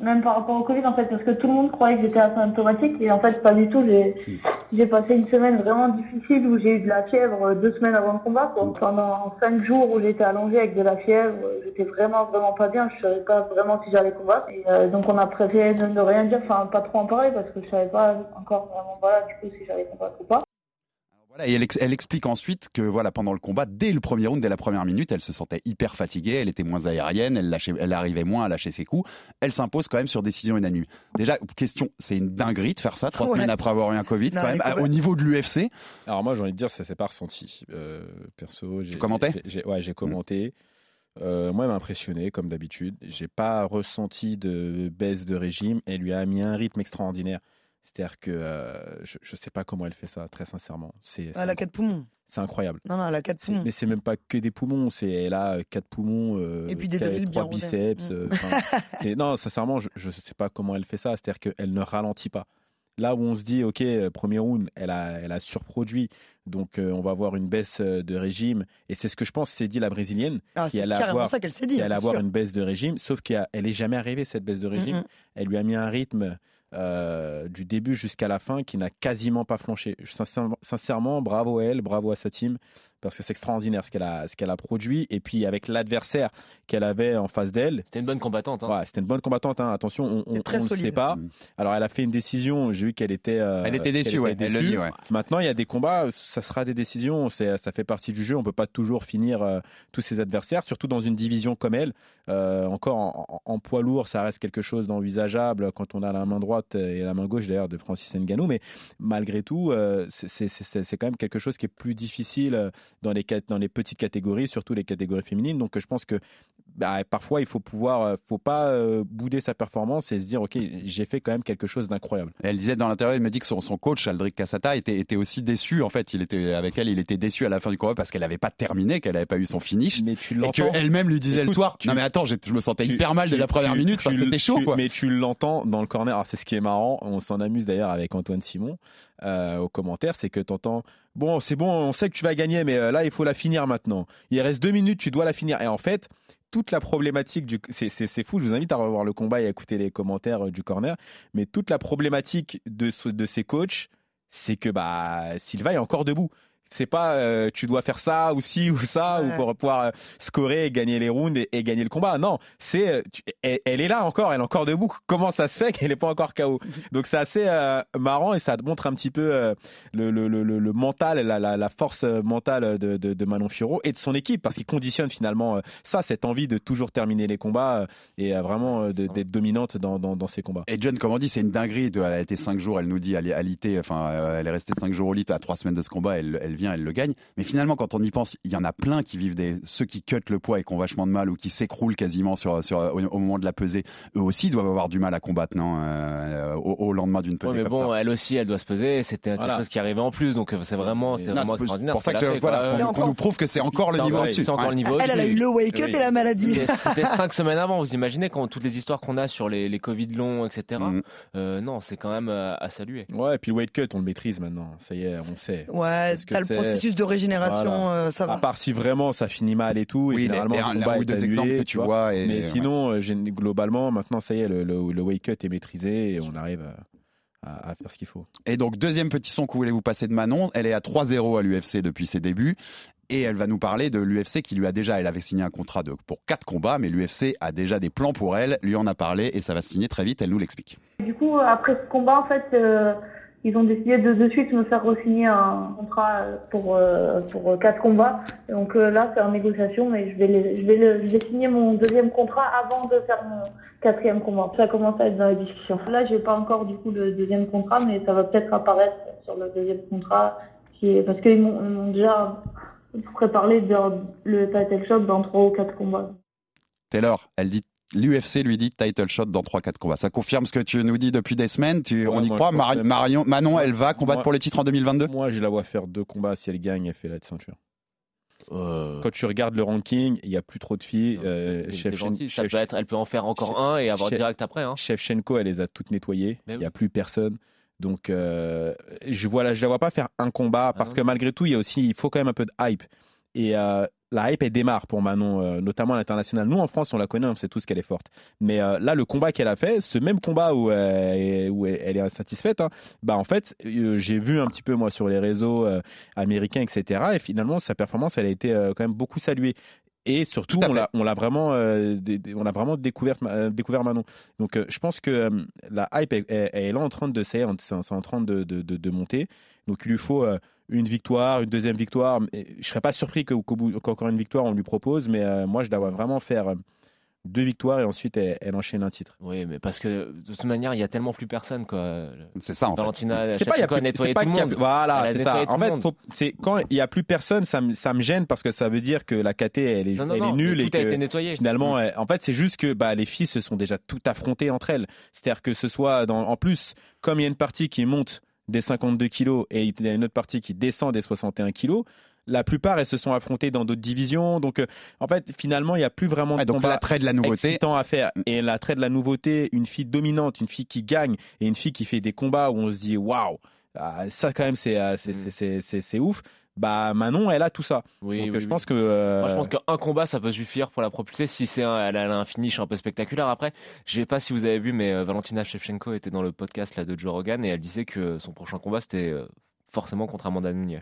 Même par rapport au Covid, en fait, parce que tout le monde croyait que j'étais asymptomatique et en fait, pas du tout. J'ai mmh. passé une semaine vraiment difficile où j'ai eu de la fièvre deux semaines avant le combat. Donc, pendant cinq jours où j'étais allongée avec de la fièvre, j'étais vraiment, vraiment pas bien. Je savais pas vraiment si j'allais combattre. Et euh, donc, on a préféré de ne rien dire, enfin, pas trop en parler parce que je savais pas encore vraiment, voilà, du coup, si j'allais combattre ou pas. Voilà, et elle, elle, explique ensuite que voilà pendant le combat, dès le premier round, dès la première minute, elle se sentait hyper fatiguée, elle était moins aérienne, elle, lâchait, elle arrivait moins à lâcher ses coups. Elle s'impose quand même sur décision unanime. Déjà, question, c'est une dinguerie de faire ça trois ouais. semaines après avoir eu un Covid, non, quand même, à, au niveau de l'UFC. Alors moi, j'ai envie de dire, ça s'est pas ressenti. Euh, perso, j'ai. Tu commentais Ouais, j'ai commenté. Mmh. Euh, moi, elle m'a impressionné, comme d'habitude. J'ai pas ressenti de baisse de régime. Elle lui a mis un rythme extraordinaire. C'est-à-dire que euh, je ne sais pas comment elle fait ça, très sincèrement. C'est, elle a quatre poumons. C'est incroyable. Non, non, elle a quatre poumons. Mais c'est même pas que des poumons, c'est elle a quatre poumons. Euh, et puis des drills trois biceps. Euh, non, sincèrement, je ne sais pas comment elle fait ça. C'est-à-dire qu'elle ne ralentit pas. Là où on se dit, ok, premier round, elle a, elle a surproduit, donc euh, on va avoir une baisse de régime. Et c'est ce que je pense, c'est dit la brésilienne, ah, qui allait avoir, ça qu'elle s'est dit, allait avoir une baisse de régime, sauf qu'elle est jamais arrivée cette baisse de régime. Mm -hmm. Elle lui a mis un rythme euh, du début jusqu'à la fin qui n'a quasiment pas flanché. Sincèrement, sincèrement, bravo à elle, bravo à sa team, parce que c'est extraordinaire ce qu'elle a, ce qu'elle a produit. Et puis avec l'adversaire qu'elle avait en face d'elle. C'était une bonne combattante. Hein. Ouais, c'était une bonne combattante. Hein. Attention, on, ne sait pas. Alors elle a fait une décision. J'ai vu qu'elle était. Euh, elle était déçue, ouais. Déçue. Elle le dit, ouais. Maintenant, il y a des combats. Ça sera des décisions. Ça fait partie du jeu. On peut pas toujours finir euh, tous ses adversaires, surtout dans une division comme elle. Euh, encore en, en, poids lourd, ça reste quelque chose d'envisageable quand on a la main droite et la main gauche d'ailleurs de Francis Ngannou. Mais malgré tout, euh, c'est, c'est quand même quelque chose qui est plus difficile dans les dans les petites catégories, surtout les catégories féminines. Donc je pense que bah, parfois il faut pouvoir, faut pas euh, bouder sa performance et se dire ok j'ai fait quand même quelque chose d'incroyable. Elle disait dans l'intérieur, elle me dit que son, son coach Aldric Cassata était, était aussi déçu en fait. Il était avec elle, il était déçu à la fin du combat parce qu'elle n'avait pas terminé, qu'elle n'avait pas eu son finish. Mais tu et qu'elle-même lui disait Écoute, le soir, tu, non mais attends, je me sentais tu, hyper mal de la première minute, enfin, c'était chaud quoi. Mais tu l'entends dans le corner. Alors c'est ce qui est marrant. On s'en amuse d'ailleurs avec Antoine Simon euh, aux commentaires, c'est que t'entends bon c'est bon, on sait que tu vas gagner, mais euh, là il faut la finir maintenant. Il reste deux minutes, tu dois la finir. Et en fait toute la problématique du c'est fou je vous invite à revoir le combat et à écouter les commentaires du corner mais toute la problématique de, de ces coachs c'est que bah Silva est encore debout c'est pas euh, tu dois faire ça ou ci ou ça ouais. ou pour pouvoir euh, scorer et gagner les rounds et, et gagner le combat. Non c'est euh, elle, elle, est là encore elle est encore debout. Comment ça se fait qu'elle n'est pas encore KO donc c'est assez euh, marrant et ça montre un petit peu euh, le, le, le, le, mental la, la, la, force mentale de, de, de, Manon Fiorot et de son équipe parce qu'il conditionne finalement ça cette envie de toujours terminer les combats et vraiment d'être dominante dans, dans, dans, ces combats. Et John comme on dit? C'est une dinguerie elle a été cinq jours elle nous dit à l'IT enfin elle est restée cinq jours au lit à trois semaines de ce combat elle, elle vient, elle le gagne. Mais finalement, quand on y pense, il y en a plein qui vivent des ceux qui cut le poids et qui ont vachement de mal ou qui s'écroulent quasiment sur, sur au, au, moment de la pesée. Eux aussi doivent avoir du mal à combattre, non euh, au, au, lendemain d'une pesée. Ouais, mais bon, ça. elle aussi, elle doit se peser. C'était voilà. quelque chose qui arrivait en plus, donc c'est vraiment, c'est vraiment extraordinaire. C'est pour ça que voilà, qu'on qu nous prouve que c'est encore le niveau au-dessus. C'est encore le niveau. Elle, elle a eu le weight cut et la maladie. C'était cinq semaines avant. Vous imaginez quand toutes les histoires qu'on a sur les, les Covid longs, etc. Mm. Euh, non, c'est quand même à, à saluer. Ouais, et puis le weight cut, on le maîtrise maintenant. Ça y est, on sait. Ouais, t'as le processus de régénération voilà. euh, ça va. À part si vraiment ça finit mal et tout, oui, et généralement les, le combat ou deux exemples que tu vois. Et, mais sinon, ouais. globalement, maintenant ça y est, le, le, le wake cut est maîtrisé et on arrive à, à faire ce qu'il faut. Et donc deuxième petit son que vous voulez vous passer de Manon, elle est à 3-0 à l'UFC depuis ses débuts. Et elle va nous parler de l'UFC qui lui a déjà, elle avait signé un contrat de, pour quatre combats, mais l'UFC a déjà des plans pour elle, lui en a parlé et ça va se signer très vite, elle nous l'explique. Du coup, après ce combat, en fait, euh, ils ont décidé de de suite me faire re-signer un contrat pour euh, pour quatre combats. Donc euh, là, c'est en négociation, mais je vais je vais je vais signer mon deuxième contrat avant de faire mon quatrième combat. Ça commence à être dans les discussions. Là, j'ai pas encore du coup le deuxième contrat, mais ça va peut-être apparaître sur le deuxième contrat, qui est parce qu'ils m'ont déjà de le title shot dans trois ou quatre combats. Taylor, elle dit l'UFC lui dit title shot dans 3-4 combats. Ça confirme ce que tu nous dis depuis des semaines. Tu, Ouais, on y moi, croit. Mari- Marion, Manon, elle va combattre Moi- pour le titre en 2022 Moi, je la vois faire deux combats. Si elle gagne, elle fait la ceinture. Euh, Quand tu regardes le ranking, il n'y a plus trop de filles. Euh, gentil. Peut être, elle peut en faire encore un et avoir direct après. Hein. Shevchenko, elle les a toutes nettoyées. Mais Il n'y a plus personne. Donc, euh, je ne je la vois pas faire un combat parce non. que malgré tout, il y a aussi, il faut quand même un peu de hype. Et euh, la hype, elle démarre pour Manon, euh, notamment à l'international. Nous, en France, on la connaît, on sait tous qu'elle est forte. Mais euh, là, le combat qu'elle a fait, ce même combat où, euh, elle, est insatisfaite, hein, bah, en fait, j'ai vu un petit peu, moi, sur les réseaux américains, etc. Et finalement, sa performance, elle a été quand même beaucoup saluée. Et surtout, on l'a, on l'a vraiment, euh, on a vraiment découvert, euh, découvert Manon. Donc, euh, je pense que euh, la hype, elle, elle- elle est là en train de, c'est, en train de, de, de- de monter. Donc, il lui faut une victoire, une deuxième victoire. Je serais pas surpris que- qu'au bout, qu'encore une victoire on lui propose, mais moi, je la vois vraiment faire deux victoires et ensuite elle, elle enchaîne un titre. Oui, mais parce que de toute manière, il y a tellement plus personne. quoi. C'est ça, en fait. Valentina, C'est pas, il y a Shevchenko a plus- nettoyé c'est pas tout le a monde. plus- Voilà, a c'est ça. tout En fait, c'est quand il y a plus personne, ça me, ça me gêne parce que ça veut dire que la KT elle est, Non, non, elle est nulle tout et a que été nettoyé. finalement, Mm. elle- en fait, c'est juste que bah, les filles se sont déjà toutes affrontées entre elles. C'est-à-dire que ce soit dans, en plus, comme il y a une partie qui monte des 52 kilos et il y a une autre partie qui descend des 61 kilos. La plupart, elles se sont affrontées dans d'autres divisions. Donc, euh, en fait, finalement, il n'y a plus vraiment de Ouais, donc combat l'attrait de la nouveauté. excitant à faire. Et l'attrait de la nouveauté, une fille dominante, une fille qui gagne et une fille qui fait des combats où on se dit waouh, ah, ça quand même c'est euh, c'est- c'est- ouf. Bah Manon, elle a tout ça. Oui, Donc oui, euh, je oui. pense que euh, Moi, je pense qu'un combat, ça peut suffire pour la propulser si c'est un, elle a un finish un peu spectaculaire. Après, je sais pas si vous avez vu, mais euh, Valentina Shevchenko était dans le podcast là, de Joe Rogan et elle disait que son prochain combat, c'était euh, forcément contre Amanda Nunes.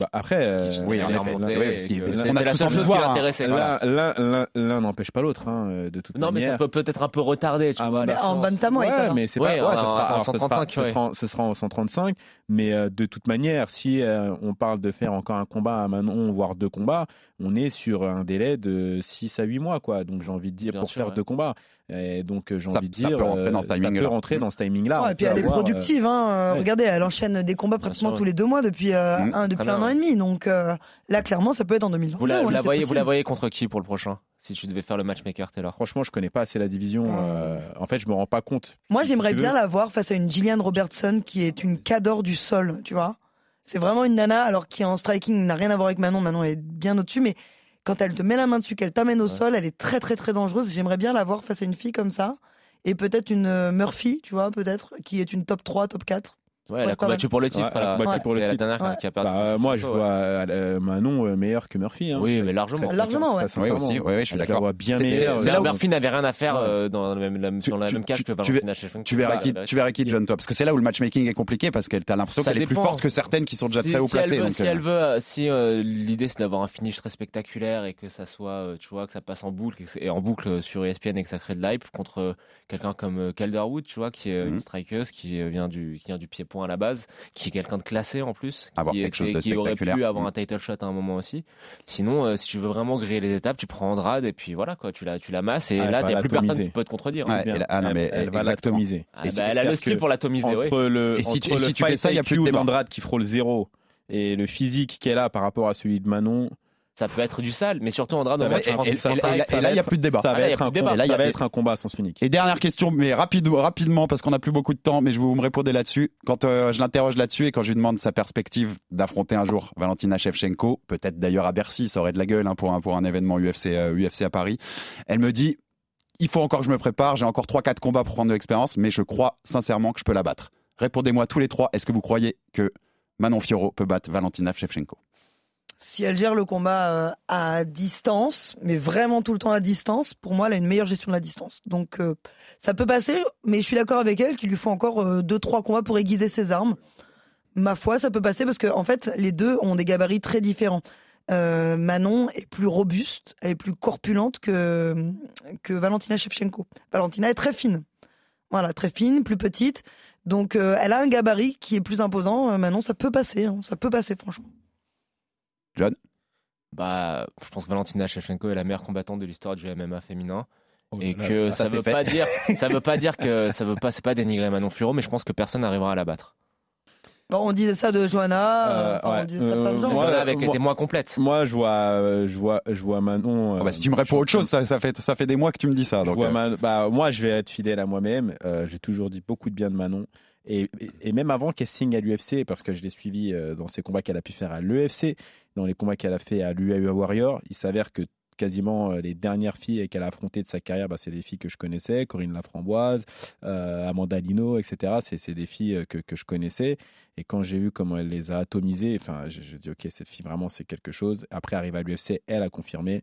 Bah, après, euh, qui- oui, en est et qu'il- que on a la seule chose qui voir, hein. l'intéressait. l'un l'un- l'un- l'un n'empêche pas l'autre hein, euh, de toute Non, mais manière. ça peut peut-être un peu retarder, tu Ah, vois. mais la en bantamweight, Ouais, alors. mais c'est Ouais, pas. en- ouais, ça sera- en alors, ce sera- 135, ce ouais. sera en- ce sera en 135. Mais euh, de toute manière, si euh, on parle de faire encore un combat à Manon, voire deux combats, on est sur un délai de 6 à 8 mois, quoi. Donc j'ai envie de dire Bien pour sûr, faire ouais. deux combats. Et donc euh, j'ai envie de ça dire. peut rentrer dans ce euh, timing-là. Ça peut rentrer dans ce timing-là. Ouais, On et puis elle est avoir, euh, productive. Hein. ouais. Regardez, elle enchaîne des combats pratiquement sûr, tous ouais. les deux mois depuis, euh, Mmh. un, depuis bien, un an et demi. Donc euh, là, clairement, ça peut être en 2022. Vous la, vous ouais, la c'est voyez, vous la voyez contre qui pour le prochain Si tu devais faire le matchmaker, Taylor? Franchement, je connais pas assez la division. euh, en fait, je me rends pas compte. Moi, j'aimerais bien la voir face à une Gillian Robertson qui est une cador du sol, tu vois. C'est vraiment une nana, alors qui en striking n'a rien à voir avec Manon. Manon est bien au-dessus, mais quand elle te met la main dessus, qu'elle t'amène au Ouais. sol, elle est très très très dangereuse. J'aimerais bien la voir face à une fille comme ça. Et peut-être une euh, Murphy, tu vois, peut-être, qui est une top 3, top 4. Ouais, elle a combattu pour le titre. Ouais, elle a combattu C'est pour le la titre. dernière Ouais. qui a perdu. Bah, moi, je vois euh, Manon euh, meilleur que Murphy. Hein. Oui, mais largement. Largement, ouais. Oui, aussi, je suis Je la d'accord. vois bien C'est- meilleure. c'est Mais là où- Murphy n'avait rien à faire euh, dans, la même, la- Tu- dans la tu- même cage tu- que Valentina Shevchenko. Tu verras qui, tu verras qui John toi parce que c'est là où le matchmaking est compliqué parce qu'elle t'as l'impression qu'elle est plus forte que certaines qui sont déjà très haut placées. si euh, elle veut, euh, si euh, l'idée c'est d'avoir un finish très spectaculaire et que ça soit, euh, tu vois, que ça passe en boucle et, c'est- en boucle euh, sur ESPN et que ça crée de l'hype contre euh, quelqu'un comme euh, Calderwood, tu vois, qui est euh, une strikeuse, qui euh, vient du, qui vient du pied-point à la base, qui est quelqu'un de classé en plus, Avoir qui, quelque chose était- de qui aurait pu avoir Mhm. un title shot à un moment aussi. Sinon, euh, si tu veux vraiment griller les étapes, tu prends Andrade et puis voilà quoi, tu la, tu la masses et Ah, elle là il n'y a plus personne qui peut te contredire. Ah, non, elle, mais elle va l'atomiser. Ah, Et bah, elle a le style pour l'atomiser, oui. entre le, Et si tu- et le si tu fais ça, il y a plus d'Andrade qui frôle zéro et le physique qu'elle a par rapport à celui de Manon, Ça peut être du sale, mais surtout Andrade, et- et- et- là- il n'y a plus de débat. ça va être un combat- Là, il y a- ça va être un combat à sens unique. Et dernière question, mais rapide, rapidement, parce qu'on n'a plus beaucoup de temps, mais je vous me répondez là-dessus. Quand euh, je l'interroge là-dessus et quand je lui demande sa perspective d'affronter un jour Valentina Shevchenko, peut-être d'ailleurs à Bercy, ça aurait de la gueule hein, pour, un, pour un événement UFC, euh, UFC à Paris, elle me dit il faut encore que je me prépare, j'ai encore 3-4 combats pour prendre de l'expérience, mais je crois sincèrement que je peux la battre. Répondez-moi tous les trois, est-ce que vous croyez que Manon Fiorot peut battre Valentina Shevchenko? Si elle gère le combat euh, à distance, mais vraiment tout le temps à distance, pour moi, elle a une meilleure gestion de la distance. Donc euh, ça peut passer, mais je suis d'accord avec elle qu'il lui faut encore euh, deux, trois combats pour aiguiser ses armes. Ma foi, ça peut passer parce que en fait, les deux ont des gabarits très différents. Euh, Manon est plus robuste, elle est plus corpulente que, Valentina Shevchenko. Valentina est très fine. Voilà, très fine, plus petite. Donc elle a un gabarit qui est plus imposant. Manon, ça peut passer, hein, ça peut passer franchement. John Bah, je pense que Valentina Shevchenko est la meilleure combattante de l'histoire du MMA féminin. Oh et là que là, ça, ça, veut fait. pas dire, ça veut pas dire que ça veut pas, c'est pas dénigrer Manon Furo, mais je pense que personne n'arrivera à la battre. Bon, on disait ça de Johanna. Euh, enfin, ouais. on disait ça de plein de Euh, gens. moi, Johanna avec moi- des moins complètes. Moi, je vois, euh, je vois, je vois Manon. Ah bah, si tu me réponds autre chose, ça, ça, fait, ça fait des mois que tu me dis ça. Je Donc, vois euh, Manon- bah, moi, je vais être fidèle à moi-même. Euh, J'ai toujours dit beaucoup de bien de Manon. Et, même avant qu'elle signe à l'UFC, parce que je l'ai suivi euh, dans ses combats qu'elle a pu faire à l'UFC, dans les combats qu'elle a fait à l'UAE Warrior, il s'avère que quasiment euh, les dernières filles qu'elle a affrontées de sa carrière, bah, c'est des filles que je connaissais, Corinne Laframboise, euh, Amanda Lino, etc. C'est des filles que, je connaissais. Et quand j'ai vu comment elle les a atomisées, enfin, je, je dis ok, cette fille vraiment c'est quelque chose. Après, arrive à l'UFC, elle a confirmé.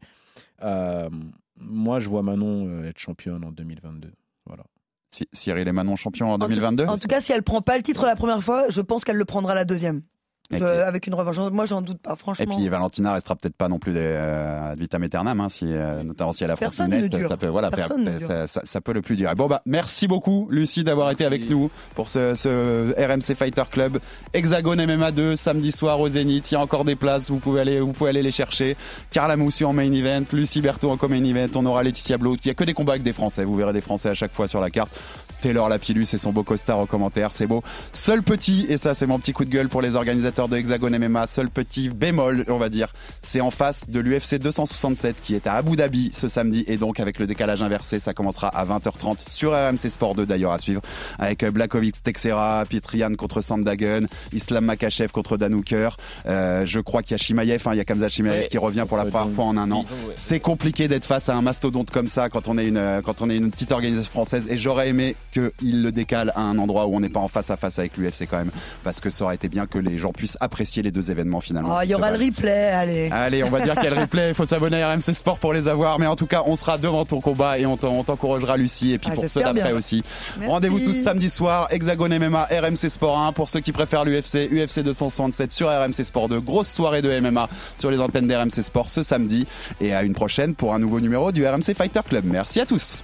Moi, je vois Manon être championne en 2022. Voilà. Si- Cyril et Manon champion en En tout- 2022 En tout cas, si elle prend pas le titre la première fois, je pense qu'elle le prendra la deuxième. Et Je- puis- avec une revanche. Moi, j'en doute pas, Et franchement. puis Valentina restera peut-être pas non plus des, euh, vitam aeternam, hein, si, euh, notamment si elle affronte Personne Nunes, ne dure. ça peut, voilà, Personne ne dure. ça, ça- ça peut le plus durer. Bon bah merci beaucoup Lucie d'avoir été avec nous pour ce, ce RMC Fighter Club Hexagone MMA 2 samedi soir au Zénith. Il y a encore des places, vous pouvez aller, vous pouvez aller les chercher. Carla Moussu en main event, Lucie Berthaud en co-main event. On aura Laetitia Blo. Il y a que des combats avec des Français. Vous verrez des Français à chaque fois sur la carte. Taylor Lapillus et son beau costard en commentaire, c'est beau. Seul petit, et ça c'est mon petit coup de gueule pour les organisateurs de Hexagone MMA, seul petit bémol, on va dire, c'est en face de l'UFC 267 qui est à Abu Dhabi ce samedi, et donc avec le décalage inversé, ça commencera à 20h30 sur RMC Sport 2 d'ailleurs à suivre, avec euh, Blakovic Texera, Pitrian contre Sandagen, Islam Makachev contre Dan Hooker, Euh, je crois qu'il y a Shimaev, hein, il y a Kamzat Shimaev Ouais. qui revient pour la première donc- fois en un an. Ouais. C'est compliqué d'être face à un mastodonte comme ça quand on est une euh, quand on est une petite organisation française et j'aurais aimé qu'il le décale à un endroit où on n'est pas en face à face avec l'UFC quand même parce que ça aurait été bien que les gens puissent apprécier les deux événements finalement. Ah, il y aura le replay, allez. Allez, on va dire qu'il y a le replay, il faut s'abonner à RMC Sport pour les avoir, mais en tout cas, on sera devant ton combat et on t'en- on t'encouragera Lucie et puis Ah, pour ceux d'après aussi. Rendez-vous tous samedi soir, Hexagone MMA, RMC Sport 1 pour ceux qui préfèrent l'UFC, UFC 267 sur RMC Sport 2, grosse soirée de MMA sur les antennes d'RMC Sport ce samedi et à une prochaine pour un nouveau numéro du RMC Fighter Club. Merci à tous.